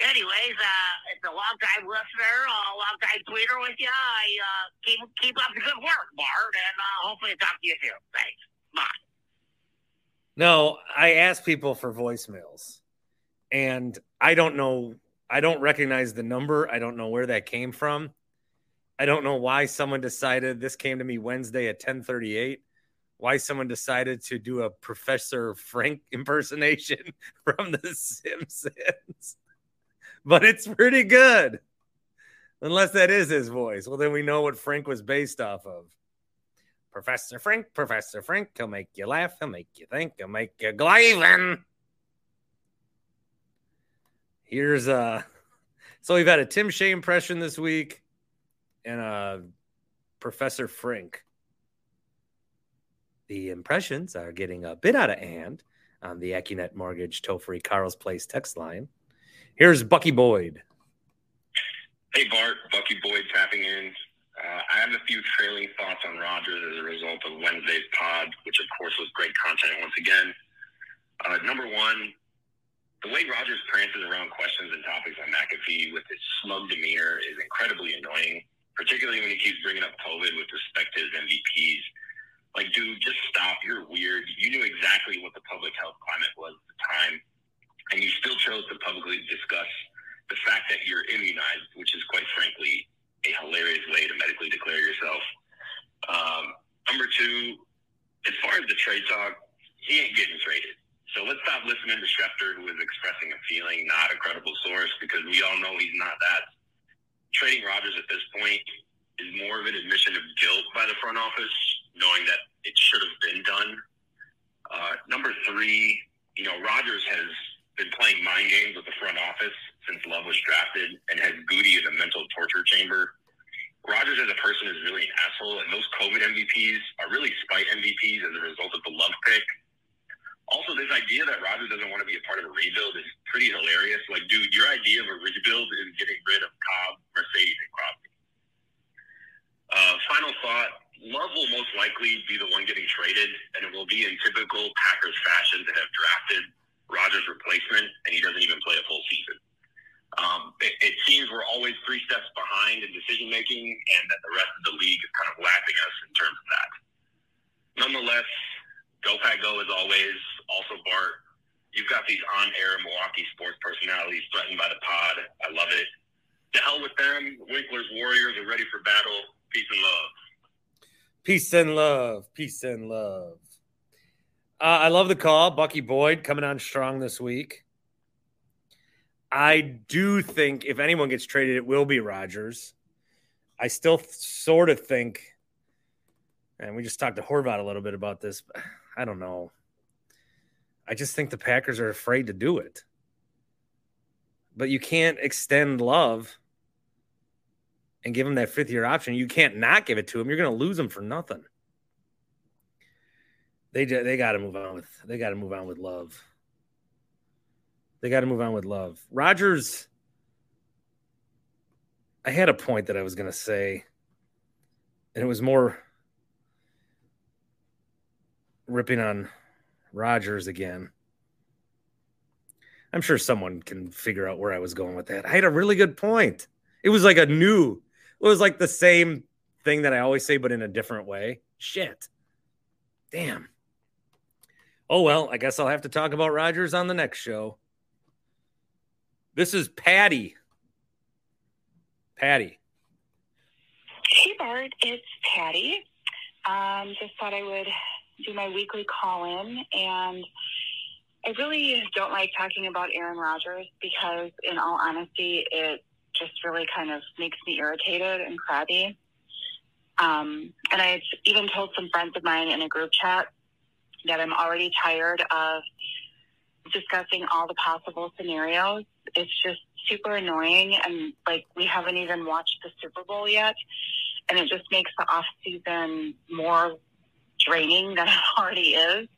S9: anyways, uh, it's a long time listener, a long time tweeter with you. I uh, keep keep up the good work, Bart, and uh, hopefully talk to you soon. Thanks. Bye.
S1: No, I ask people for voicemails, and I don't know I don't recognize the number. I don't know where that came from. I don't know why someone decided this came to me Wednesday at 1038. Why someone decided to do a Professor Frink impersonation from The Simpsons. But it's pretty good. Unless that is his voice. Well, then we know what Frink was based off of. Professor Frink, Professor Frink, he'll make you laugh, he'll make you think, he'll make you glavin. Here's uh so we've had a Tim Shea impression this week and a Professor Frink. The impressions are getting a bit out of hand on the AccuNet Mortgage toll free Carl's Place text line. Here's Bucky Boyd.
S10: Hey Bart, Bucky Boyd tapping in. Uh, I have a few trailing thoughts on Rodgers as a result of Wednesday's pod, which of course was great content once again. Uh, number one, the way Rodgers prances around questions and topics on McAfee with his smug demeanor is incredibly annoying, particularly when he keeps bringing up COVID with respect to his MVPs. Like, dude, just stop. You're weird. You knew exactly what the public health climate was at the time, and you still chose to publicly discuss the fact that you're immunized, which is quite frankly a hilarious way to medically declare yourself. Um, number two, as far as the trade talk, he ain't getting traded. So let's stop listening to Schefter, who is expressing a feeling, not a credible source, because we all know he's not that. Trading Rodgers at this point is more of an admission of guilt by the front office, knowing that it should have been done. Uh, number three, you know, Rodgers has been playing mind games with the front office since Love was drafted and has Gutey in a mental torture chamber. Rodgers as a person is really an asshole, and those COVID MVPs are really spite MVPs as a result of the Love pick also, this idea that Rodgers doesn't want to be a part of a rebuild is pretty hilarious. Like, dude, your idea of a rebuild is getting rid of Cobb, Marcedes, and Crosby. Uh, final thought Love will most likely be the one getting traded, and it will be in typical Packers fashion to have drafted Rodgers' replacement, and he doesn't even play a full season. Um, it, it seems we're always three steps behind in decision making, and that the rest of the league is kind of lapping us in terms of that. Nonetheless, Go Pack Go as always. Also, Bart, you've got these on-air Milwaukee sports personalities threatened by the pod. I love it. To hell with them. Winkler's Warriors are ready for battle. Peace and love.
S1: Peace and love. Peace and love. Uh, I love the call. Bucky Boyd coming on strong this week. I do think if anyone gets traded, it will be Rodgers. I still sort of think, and we just talked to Horvat a little bit about this. But I don't know. I just think the Packers are afraid to do it. But you can't extend love and give him that fifth year option. You can't not give it to him. You're going to lose him for nothing. They they got to move on with they got to move on with love. They got to move on with love. Rodgers. I had a point that I was going to say, and it was more ripping on Rodgers again. I'm sure someone can figure out where I was going with that. I had a really good point. It was like a new, it was like the same thing that I always say, but in a different way. Shit. Damn. Oh, well, I guess I'll have to talk about Rodgers on the next show. This is Patty. Patty.
S11: Hey, Bart. It's Patty. Um, just thought I would do my weekly call in. And I really don't like talking about Aaron Rodgers because, in all honesty, it just really kind of makes me irritated and crabby. Um, and I've even told some friends of mine in a group chat that I'm already tired of discussing all the possible scenarios. It's just super annoying, and like we haven't even watched the Super Bowl yet, and it just makes the off season more draining than it already is.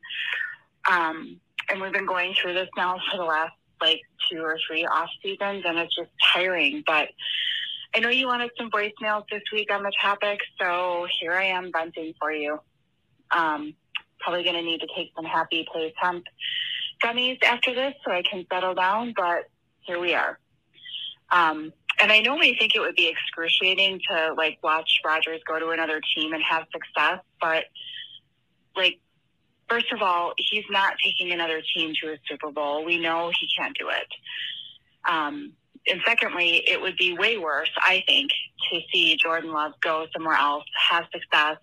S11: Um, and we've been going through this now for the last like two or three off seasons, and it's just tiring. But I know you wanted some voicemails this week on the topic, so here I am venting for you. Um, probably going to need to take some happy place hemp gummies after this so I can settle down, but here we are. Um, and I normally think it would be excruciating to like watch Rodgers go to another team and have success, but like first of all, he's not taking another team to a Super Bowl. We know he can't do it. Um, and secondly, it would be way worse, I think, to see Jordan Love go somewhere else, have success,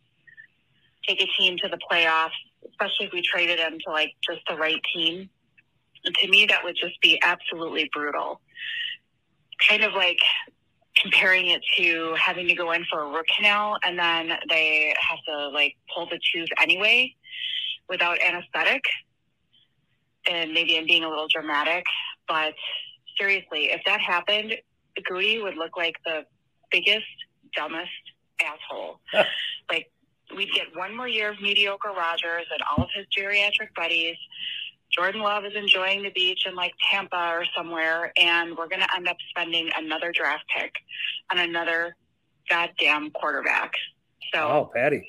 S11: take a team to the playoffs, especially if we traded him to like just the right team. And to me, that would just be absolutely brutal. Kind of like comparing it to having to go in for a root canal and then they have to like pull the tooth anyway without anesthetic. And maybe I'm being a little dramatic, but seriously, if that happened, Gutey would look like the biggest, dumbest asshole. like we'd get one more year of mediocre Rodgers and all of his geriatric buddies. Jordan Love is enjoying the beach in like Tampa or somewhere, and we're going to end up spending another draft pick on another goddamn quarterback. So,
S1: Oh, Patty.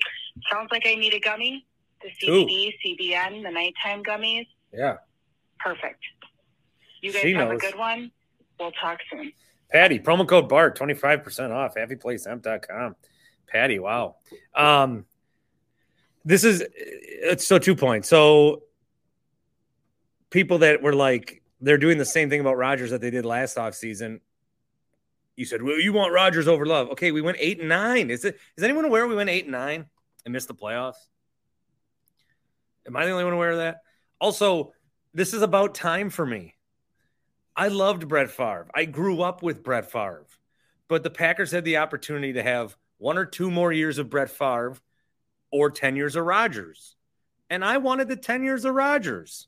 S11: sounds like I need a gummy. The. CBD, CBN, the nighttime gummies.
S1: Yeah.
S11: Perfect. You guys
S1: She
S11: have a good one. We'll talk soon.
S1: Patty, promo code BART, 25% off, happyplacehemp.com. Patty, wow. Um, this is, so two points. So people that were like, they're doing the same thing about Rodgers that they did last offseason. You said, well, you want Rodgers over Love. Okay, we went eight and nine. Is it, is anyone aware we went eight and nine and missed the playoffs? Am I the only one aware of that? Also, this is about time for me. I loved Brett Favre. I grew up with Brett Favre, but the Packers had the opportunity to have one or two more years of Brett Favre or 10 years of Rodgers. And I wanted the 10 years of Rodgers.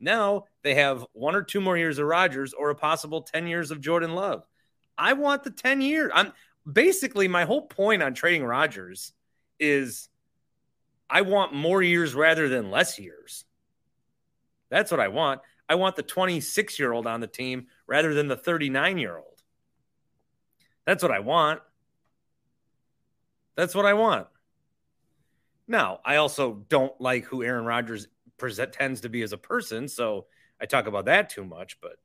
S1: Now they have one or two more years of Rodgers or a possible 10 years of Jordan Love. I want the 10 years. I'm basically my whole point on trading Rodgers is I want more years rather than less years. That's what I want. I want the 26 year old on the team rather than the 39 year old. That's what I want. That's what I want. Now, I also don't like who Aaron Rodgers present, tends to be as a person, so I talk about that too much. But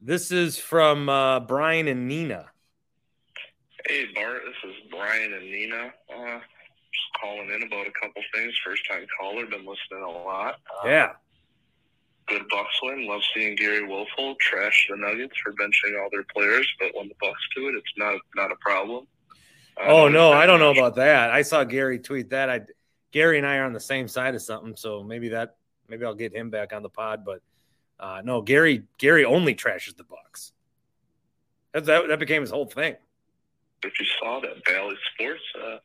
S1: this is from uh, Brian and Nina.
S12: Hey, Bart, this is Brian and Nina. Uh, just calling in about a couple things. First time caller, been listening a lot. Uh,
S1: Yeah.
S12: Good Bucks win. Love seeing Gery Woelfel trash the Nuggets for benching all their players, but when the Bucks do it, it's not not a problem.
S1: Oh no, I don't know about that. I saw Gary tweet that. I Gary and I are on the same side of something, so maybe that maybe I'll get him back on the pod. But uh, no, Gary Gary only trashes the Bucks. That, that that became his whole thing.
S12: If you saw that Bally Sports uh,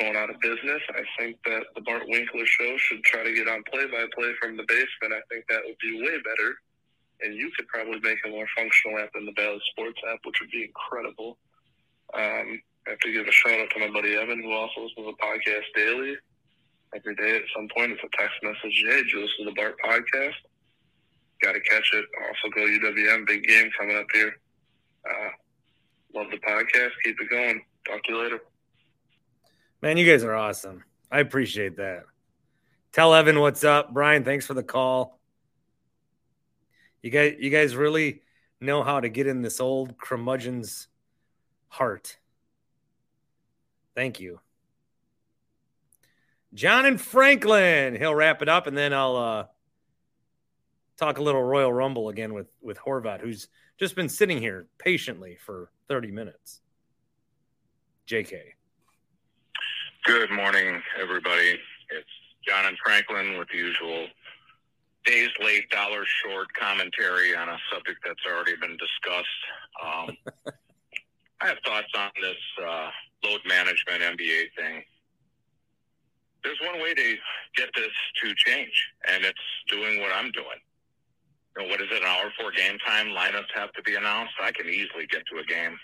S12: going out of business, I think that the Bart Winkler show should try to get on play-by-play from the basement. I think that would be way better, and you could probably make a more functional app than the Bally Sports app, which would be incredible. Um, I have to give a shout out to my buddy Evan, who also listens to the podcast daily. Every day at some point, it's a text message. Hey, did you listen to the Bart podcast? Got to catch it. Also, go UWM. Big game coming up here. Uh, love the podcast. Keep it going. Talk to you later.
S1: Man, you guys are awesome. I appreciate that. Tell Evan what's up, Brian. Thanks for the call. You guys, you guys really know how to get in this old curmudgeon's heart. Thank you. John and Franklin. He'll wrap it up, and then I'll uh, talk a little Royal Rumble again with with Horvat, who's just been sitting here patiently for 30 minutes. JK.
S13: Good morning, everybody. It's John and Franklin with the usual days late, dollars short commentary on a subject that's already been discussed. Um, I have thoughts on this uh, load management NBA thing. There's one way to get this to change, and it's doing what I'm doing. You know, what is it, an hour before game time? Lineups have to be announced. I can easily get to a game.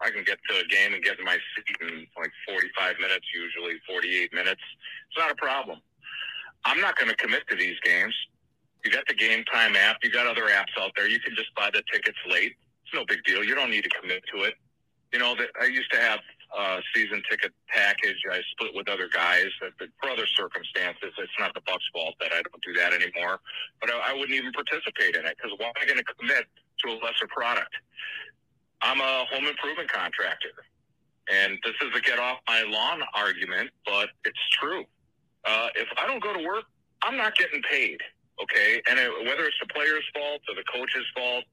S13: I can get to a game and get in my seat in like 45 minutes, usually 48 minutes. It's not a problem. I'm not going to commit to these games. You got the game time app. You got other apps out there. You can just buy the tickets late. It's no big deal. You don't need to commit to it. You know, that I used to have a season ticket package. I split with other guys for other circumstances. It's not the Bucks' fault that I don't do that anymore. But I, I wouldn't even participate in it because why am I going to commit to a lesser product? I'm a home improvement contractor. And this is a get off my lawn argument, but it's true. Uh, if I don't go to work, I'm not getting paid. Okay. And it, whether it's the player's fault or the coach's fault,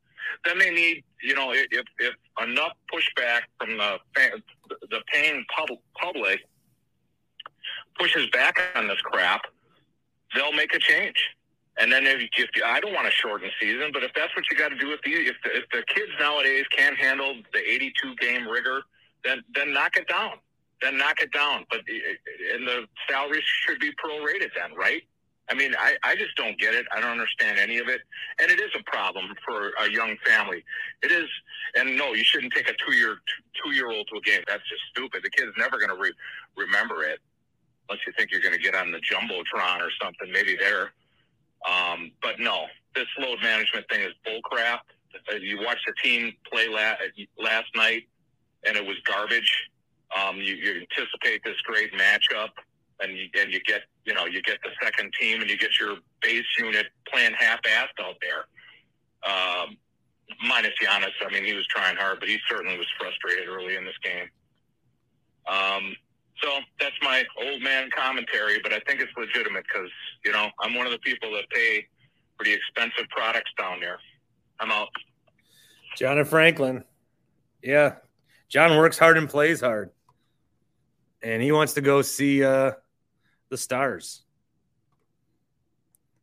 S13: then they need, you know, if, if enough pushback from the fan, the paying pub, public pushes back on this crap, they'll make a change. And then if, if I don't want to shorten season, but if that's what you got to do, if the if the, if the kids nowadays can't handle the 82 game rigor, then then knock it down. Then knock it down. But eh, eh, and the salaries should be prorated then, right? I mean, I, I just don't get it. I don't understand any of it. And it is a problem for a young family. It is. And no, you shouldn't take a two year two year old to a game. That's just stupid. The kid's never going to re- remember it unless you think you're going to get on the jumbotron or something. Maybe there. Um, but no, this load management thing is bullcrap. Uh, you watched the team play la- last night, and it was garbage. Um, you, you anticipate this great matchup, and you, and you get you know you get the second team, and you get your base unit playing half-assed out there. Um, minus Giannis, I mean, he was trying hard, but he certainly was frustrated early in this game. Um, so that's my old man commentary, but I think it's legitimate because, you know, I'm one of the people that pay the expensive products down there. I'm out.
S1: John and Franklin. Yeah. John works hard and plays hard. And he wants to go see uh, the stars.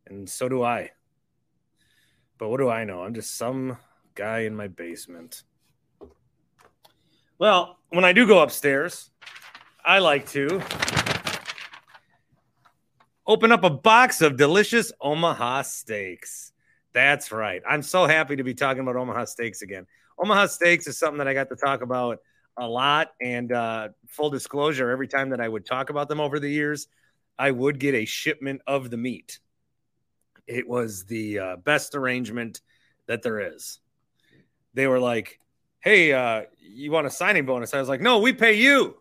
S1: And so do I. But what do I know? I'm just some guy in my basement. Well, when I do go upstairs, I like to open up a box of delicious Omaha steaks. That's right. I'm so happy to be talking about Omaha steaks again. Omaha steaks is something that I got to talk about a lot. And uh, full disclosure, every time that I would talk about them over the years, I would get a shipment of the meat. It was the uh, best arrangement that there is. They were like, hey, uh, you want a signing bonus? I was like, no, we pay you.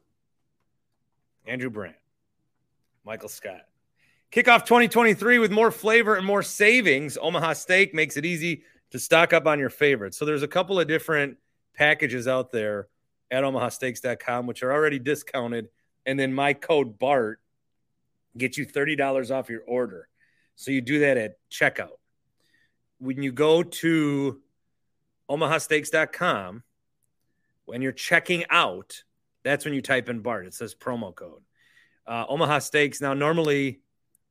S1: Andrew Brandt, Michael Scott. Kickoff 2023 with more flavor and more savings. Omaha Steak makes it easy to stock up on your favorites. So there's a couple of different packages out there at omahasteaks.com, which are already discounted. And then my code BART gets you $30 off your order. So you do that at checkout. When you go to omahasteaks.com, when you're checking out, that's when you type in BART. It says promo code. Uh, Omaha Steaks. Now, normally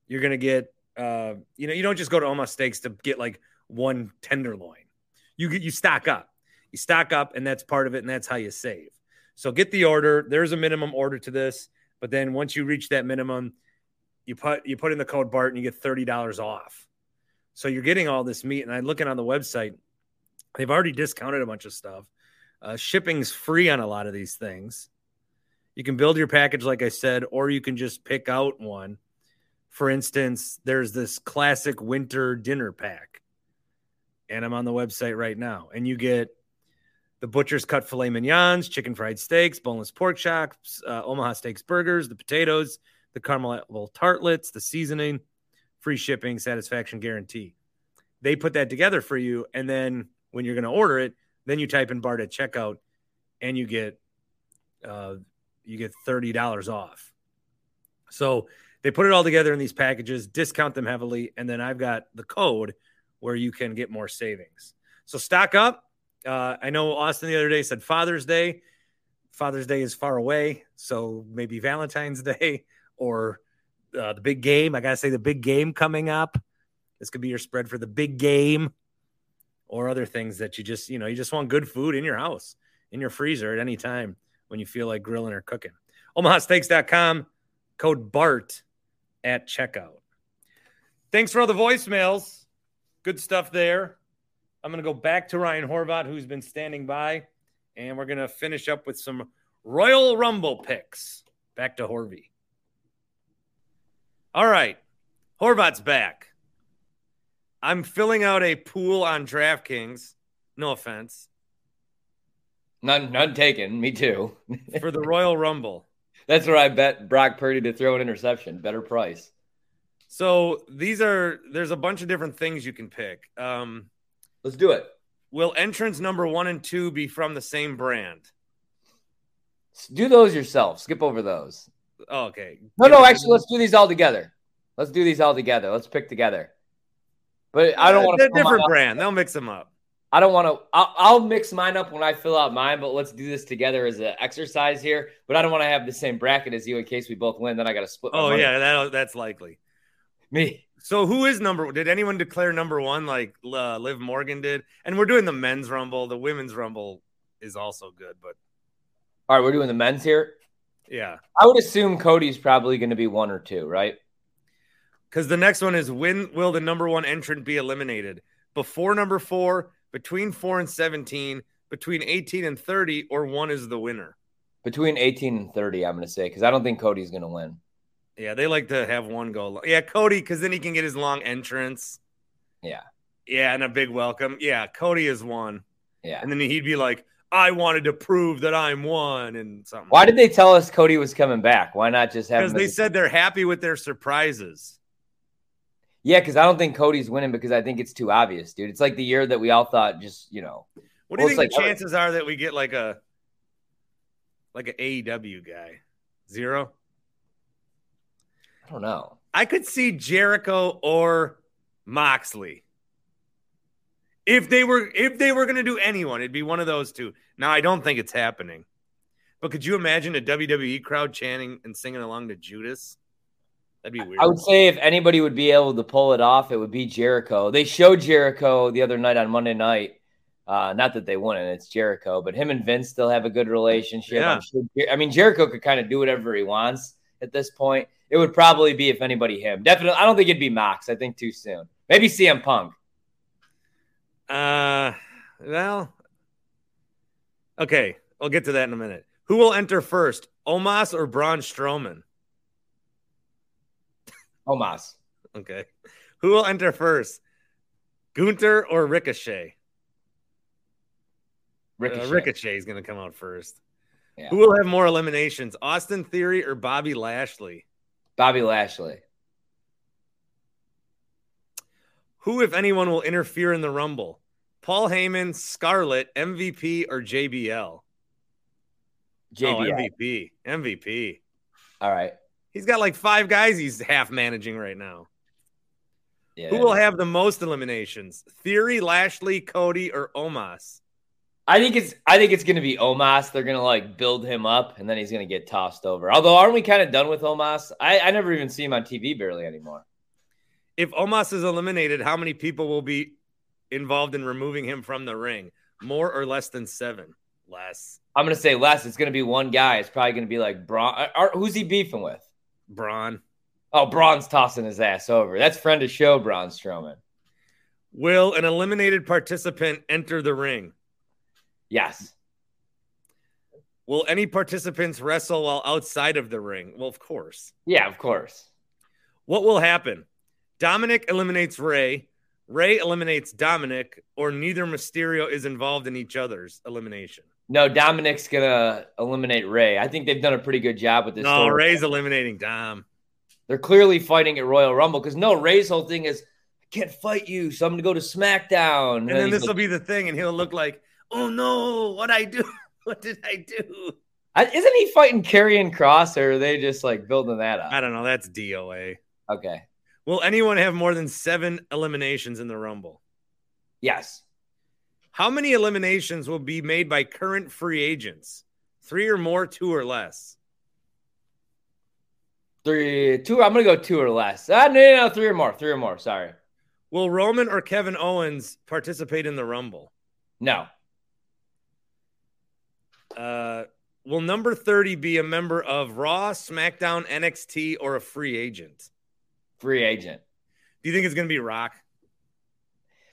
S1: you're going to get, uh, you know, you don't just go to Omaha Steaks to get like one tenderloin. You get, you stock up. You stock up, and that's part of it, and that's how you save. So get the order. There's a minimum order to this, but then once you reach that minimum, you put you put in the code BART and you get thirty dollars off. So you're getting all this meat, and I'm looking on the website. They've already discounted a bunch of stuff. Uh, shipping's free on a lot of these things. You can build your package, like I said, or you can just pick out one. For instance, there's this classic winter dinner pack, and I'm on the website right now, and you get the butcher's cut filet mignons, chicken fried steaks, boneless pork chops, uh, Omaha steaks burgers, the potatoes, the caramel tartlets, the seasoning, free shipping, satisfaction guarantee. They put that together for you, and then when you're going to order it, then you type in BART at checkout, and you get uh, you get $30 off. So they put it all together in these packages, discount them heavily, and then I've got the code where you can get more savings. So stock up. Uh, I know Austin the other day said Father's Day. Father's Day is far away, so maybe Valentine's Day or uh, the big game. I gotta say the big game coming up. This could be your spread for the big game or other things that you just, you know, you just want good food in your house, in your freezer at any time when you feel like grilling or cooking. OmahaSteaks.com, code BART at checkout. Thanks for all the voicemails. Good stuff there. I'm going to go back to Ryan Horvat, who's been standing by, and we're going to finish up with some Royal Rumble picks. Back to Horvey. All right. Horvat's back. I'm filling out a pool on DraftKings. No offense.
S2: None, none taken. Me too.
S1: for the Royal Rumble.
S2: That's where I bet Brock Purdy to throw an interception. Better price.
S1: So these are there's a bunch of different things you can pick. Um,
S2: Let's do it.
S1: Will entrance number one and two be from the same brand?
S2: Do those yourself. Skip over those.
S1: Oh, okay.
S2: No, no. Actually, let's do these all together. Let's do these all together. Let's pick together. But I don't want
S1: to. different brand. They'll mix them up.
S2: I don't want to. I'll, I'll, mix mine up when I fill out mine, but let's do this together as an exercise here. But I don't want to have the same bracket as you in case we both win. Then I got to split.
S1: oh money. yeah, that, that's likely.
S2: Me.
S1: So who is number? Did anyone declare number one like uh, Liv Morgan did? And we're doing the men's rumble. The women's rumble is also good, but
S2: all right, we're doing the men's here.
S1: Yeah,
S2: I would assume Cody's probably going to be one or two, right?
S1: Because the next one is when will the number one entrant be eliminated? Before number four, between four and 17, between 18 and 30, or one is the winner?
S2: Between 18 and 30, I'm going to say, because I don't think Cody's going to win.
S1: Yeah, they like to have one go. Yeah, Cody, because then he can get his long entrance.
S2: Yeah.
S1: Yeah, and a big welcome. Yeah, Cody is one.
S2: Yeah.
S1: And then he'd be like, I wanted to prove that I'm one and something.
S2: Why did they tell us Cody was coming back? Why not just have
S1: Because they said they're happy with their surprises.
S2: Yeah, because I don't think Cody's winning because I think it's too obvious, dude. It's like the year that we all thought just, you know.
S1: What do you think like, the chances are that we get like a like an AEW guy? Zero?
S2: I don't know.
S1: I could see Jericho or Moxley. If they were if they were gonna do anyone, it'd be one of those two. Now I don't think it's happening. But could you imagine a WWE crowd chanting and singing along to Judas? That'd be weird.
S2: I would say if anybody would be able to pull it off, it would be Jericho. They showed Jericho the other night on Monday night. Uh, not that they won it, it's Jericho, but him and Vince still have a good relationship.
S1: Yeah.
S2: Sure, I mean, Jericho could kind of do whatever he wants at this point. It would probably be, if anybody, him. Definitely, I don't think it'd be Mox. I think too soon. Maybe CM Punk.
S1: Uh, well, okay. I'll get to that in a minute. Who will enter first, Omos or Braun Strowman?
S2: Omos.
S1: Okay. Who will enter first? Gunther or Ricochet?
S2: Ricochet.
S1: Uh, Ricochet is going to come out first.
S2: Yeah.
S1: Who will have more eliminations, Austin Theory or Bobby Lashley?
S2: Bobby Lashley.
S1: Who, if anyone, will interfere in the Rumble? Paul Heyman, Scarlett, MVP, or JBL?
S2: JBL.
S1: Oh, MVP. MVP.
S2: All right.
S1: He's got like five guys he's half managing right now.
S2: Yeah.
S1: Who will have the most eliminations? Theory, Lashley, Cody, or Omos?
S2: I think it's I think it's gonna be Omos. They're gonna like build him up and then he's gonna get tossed over. Although aren't we kind of done with Omos? I, I never even see him on TV barely anymore.
S1: If Omos is eliminated, how many people will be involved in removing him from the ring? More or less than seven? Less.
S2: I'm gonna say less. It's gonna be one guy. It's probably gonna be like Braun. Or, uh, uh, who's he beefing with?
S1: Braun.
S2: Oh, Braun's tossing his ass over. That's friend of show, Braun Strowman.
S1: Will an eliminated participant enter the ring?
S2: Yes.
S1: Will any participants wrestle while outside of the ring? Well, of course.
S2: Yeah, of course.
S1: What will happen? Dominic eliminates Rey, Rey eliminates Dominic, or neither Mysterio is involved in each other's elimination.
S2: No, Dominic's gonna eliminate Rey. I think they've done a pretty good job with this.
S1: No, story. Rey's eliminating Dom.
S2: They're clearly fighting at Royal Rumble because no, Rey's whole thing is I can't fight you, so I'm gonna go to SmackDown.
S1: And, and then this will like, be the thing, and he'll look like, oh no, what I do? what did I do?
S2: I, isn't he fighting Karrion Kross, or are they just like building that up?
S1: I don't know. That's DOA.
S2: Okay.
S1: Will anyone have more than seven eliminations in the Rumble?
S2: Yes.
S1: How many eliminations will be made by current free agents? Three or more, two or less?
S2: Three, two. I'm gonna go two or less. Ah, no, no, no, three or more. Three or more. Sorry.
S1: Will Roman or Kevin Owens participate in the Rumble?
S2: No.
S1: Uh, will number 30 be a member of Raw, SmackDown, NXT, or a free agent?
S2: Free agent.
S1: Do you think it's going to be Rock?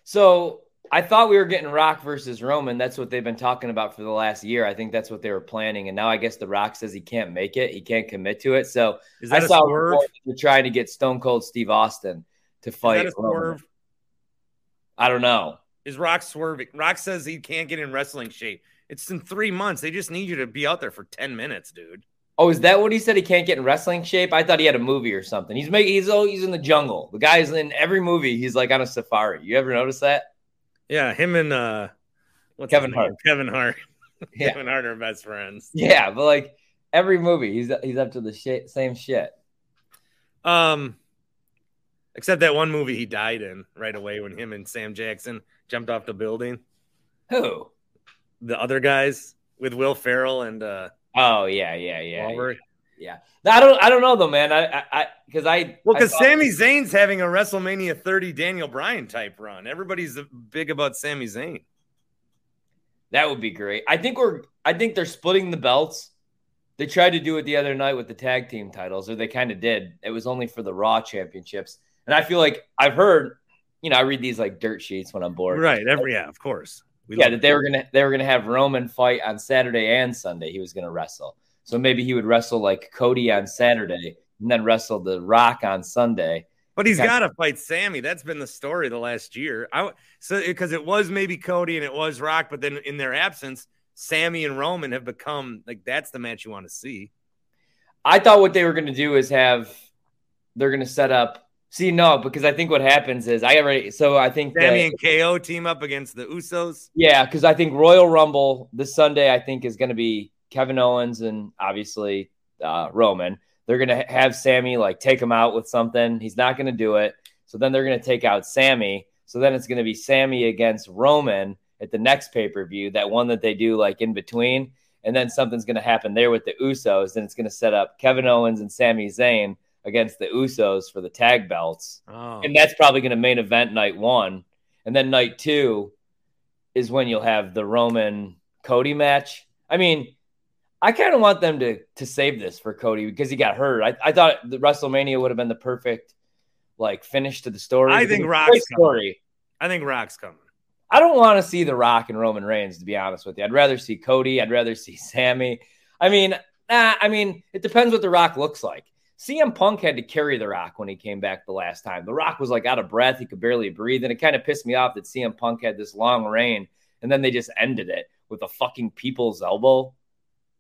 S2: So I thought we were getting Rock versus Roman. That's what they've been talking about for the last year. I think that's what they were planning. And now I guess The Rock says he can't make it. He can't commit to it. So
S1: Is that
S2: I saw
S1: swerve?
S2: they're trying to get Stone Cold Steve Austin to fight. Roman. I don't know.
S1: Is Rock swerving? Rock says he can't get in wrestling shape. It's in three months. They just need you to be out there for 10 minutes, dude.
S2: Oh, is that what he said? He can't get in wrestling shape. I thought he had a movie or something. He's making. He's oh, he's in the jungle. The guy's in every movie. He's like on a safari. You ever notice that?
S1: Yeah, him and uh what's
S2: Kevin? Hart.
S1: Kevin Hart.
S2: Yeah.
S1: Kevin Hart are best friends.
S2: Yeah, but like every movie, he's he's up to the shit, same shit.
S1: Um except that one movie he died in right away when him and Sam Jackson jumped off the building.
S2: Who?
S1: The other guys with Will Ferrell and uh
S2: Oh yeah, yeah, yeah, yeah. Yeah. I don't, I don't know though, man. I, I, because I,
S1: Well, because Sami Zayn's having a WrestleMania 30 Daniel Bryan type run. Everybody's big about Sami Zayn.
S2: that would be great. I think we're, I think they're splitting the belts. They tried to do it the other night with the tag team titles, or they kind of did. It was only for the Raw championships, and I feel like I've heard, you know, I read these like dirt sheets when I'm bored.
S1: Right. Every yeah, of course. We
S2: yeah, that they were gonna they were gonna have Roman fight on Saturday and Sunday. He was gonna wrestle, so maybe he would wrestle like Cody on Saturday and then wrestle the Rock on Sunday.
S1: But he's got to fight Sami. That's been the story the last year. I so because it was maybe Cody and it was Rock, but then in their absence, Sami and Roman have become like that's the match you want to see.
S2: I thought what they were gonna do is have they're gonna set up. See, no, because I think what happens is I already. So I think
S1: Sami
S2: that-
S1: and KO team up against the Usos.
S2: Yeah, because I think Royal Rumble this Sunday, I think, is going to be Kevin Owens and obviously uh, Roman. They're going to have Sami like take him out with something. He's not going to do it. So then they're going to take out Sami. So then it's going to be Sami against Roman at the next pay per view, that one that they do like in between. And then something's going to happen there with the Usos. And it's going to set up Kevin Owens and Sami Zayn against the Usos for the tag belts.
S1: Oh,
S2: And that's probably going to main event night one. And then night two is when you'll have the Roman Cody match. I mean, I kind of want them to to save this for Cody because he got hurt. I, I thought the WrestleMania would have been the perfect like finish to the story.
S1: I think Rock's
S2: story.
S1: I think Rock's coming.
S2: I don't want to see The Rock and Roman Reigns, to be honest with you. I'd rather see Cody. I'd rather see Sami. I mean, nah, I mean, it depends what The Rock looks like. CM Punk had to carry The Rock when he came back the last time. The Rock was like out of breath. He could barely breathe. And it kind of pissed me off that CM Punk had this long reign and then they just ended it with a fucking people's elbow.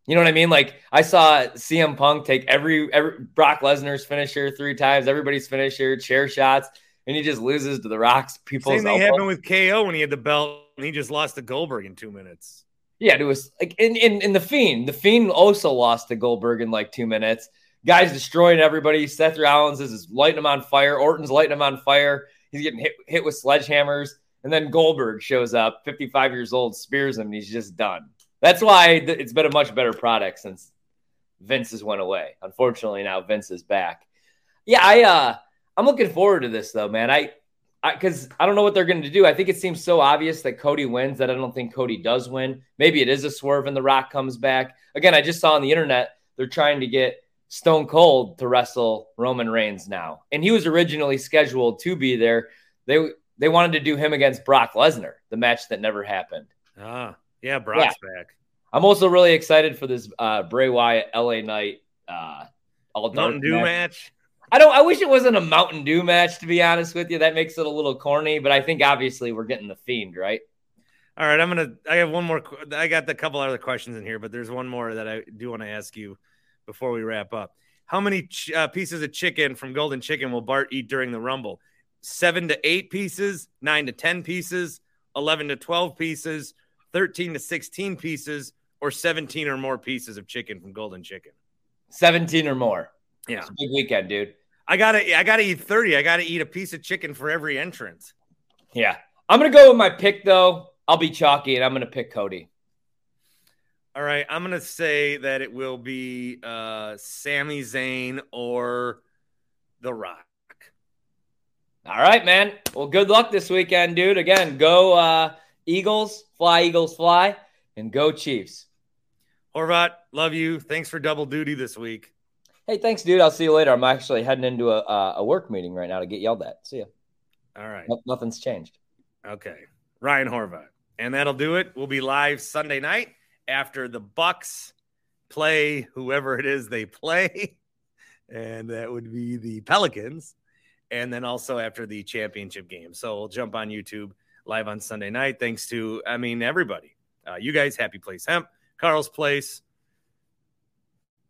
S2: You know what I mean? Like I saw CM Punk take every every Brock Lesnar's finisher three times, everybody's finisher, chair shots, and he just loses to the Rock's people's
S1: Same thing
S2: elbow.
S1: happened with KO when he had the belt and he just lost to Goldberg in two minutes.
S2: Yeah, it was like in, in in the Fiend. The Fiend also lost to Goldberg in like two minutes. Guys destroying everybody. Seth Rollins is lighting him on fire. Orton's lighting him on fire. He's getting hit hit with sledgehammers, and then Goldberg shows up, 55 years old, spears him, and he's just done. That's why it's been a much better product since Vince has went away. Unfortunately, now Vince is back. Yeah, I uh I'm looking forward to this though, man. I because I, don't know what they're going to do. I think it seems so obvious that Cody wins that I don't think Cody does win. Maybe it is a swerve and The Rock comes back. Again, I just saw on the internet they're trying to get Stone Cold to wrestle Roman Reigns now, and he was originally scheduled to be there. They they wanted to do him against Brock Lesnar, the match that never happened.
S1: Ah, yeah, Brock's back.
S2: I'm also really excited for this uh, Bray Wyatt LA Knight uh, all
S1: Mountain Dew match.
S2: I don't. I wish it wasn't a Mountain Dew match. To be honest with you, that makes it a little corny. But I think obviously we're getting the Fiend, right?
S1: All right, I'm gonna. I have one more. I got a couple other questions in here, but there's one more that I do want to ask you before we wrap up. How many ch- uh, pieces of chicken from Golden Chicken will Bart eat during the Rumble? Seven to eight pieces, nine to ten pieces, eleven to twelve pieces, thirteen to sixteen pieces, or seventeen or more pieces of chicken from Golden Chicken.
S2: Seventeen or more.
S1: Yeah,
S2: It's a big weekend, dude.
S1: I gotta. I gotta eat thirty. I gotta eat a piece of chicken for every entrance.
S2: Yeah, I'm gonna go with my pick though. I'll be chalky, and I'm gonna pick Cody.
S1: All right, I'm gonna say that it will be uh Sami Zayn or The Rock.
S2: All right, man. Well, good luck this weekend, dude. Again, go uh, Eagles, fly Eagles, fly, and go Chiefs.
S1: Horvat, love you. Thanks for double duty this week.
S2: Hey, thanks, dude. I'll see you later. I'm actually heading into a, uh, a work meeting right now to get yelled at. See ya.
S1: All right.
S2: No- nothing's changed.
S1: Okay. Ryan Horvat. And that'll do it. We'll be live Sunday night after the Bucks play whoever it is they play. And that would be the Pelicans. And then also after the championship game. So we'll jump on YouTube live on Sunday night. Thanks to, I mean, everybody. Uh, you guys, Happy Place Hemp, Carl's Place,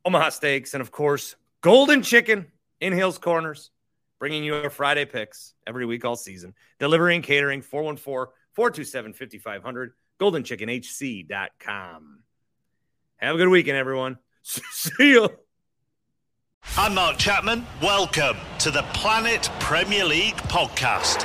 S1: Omaha Steaks, and of course, Golden Chicken in Hales Corners, bringing you our Friday picks every week all season. Delivering, catering, 414 427 5500, goldenchickenhc.com. Have a good weekend, everyone. See you.
S14: I'm Mark Chapman. Welcome to the Planet Premier League podcast.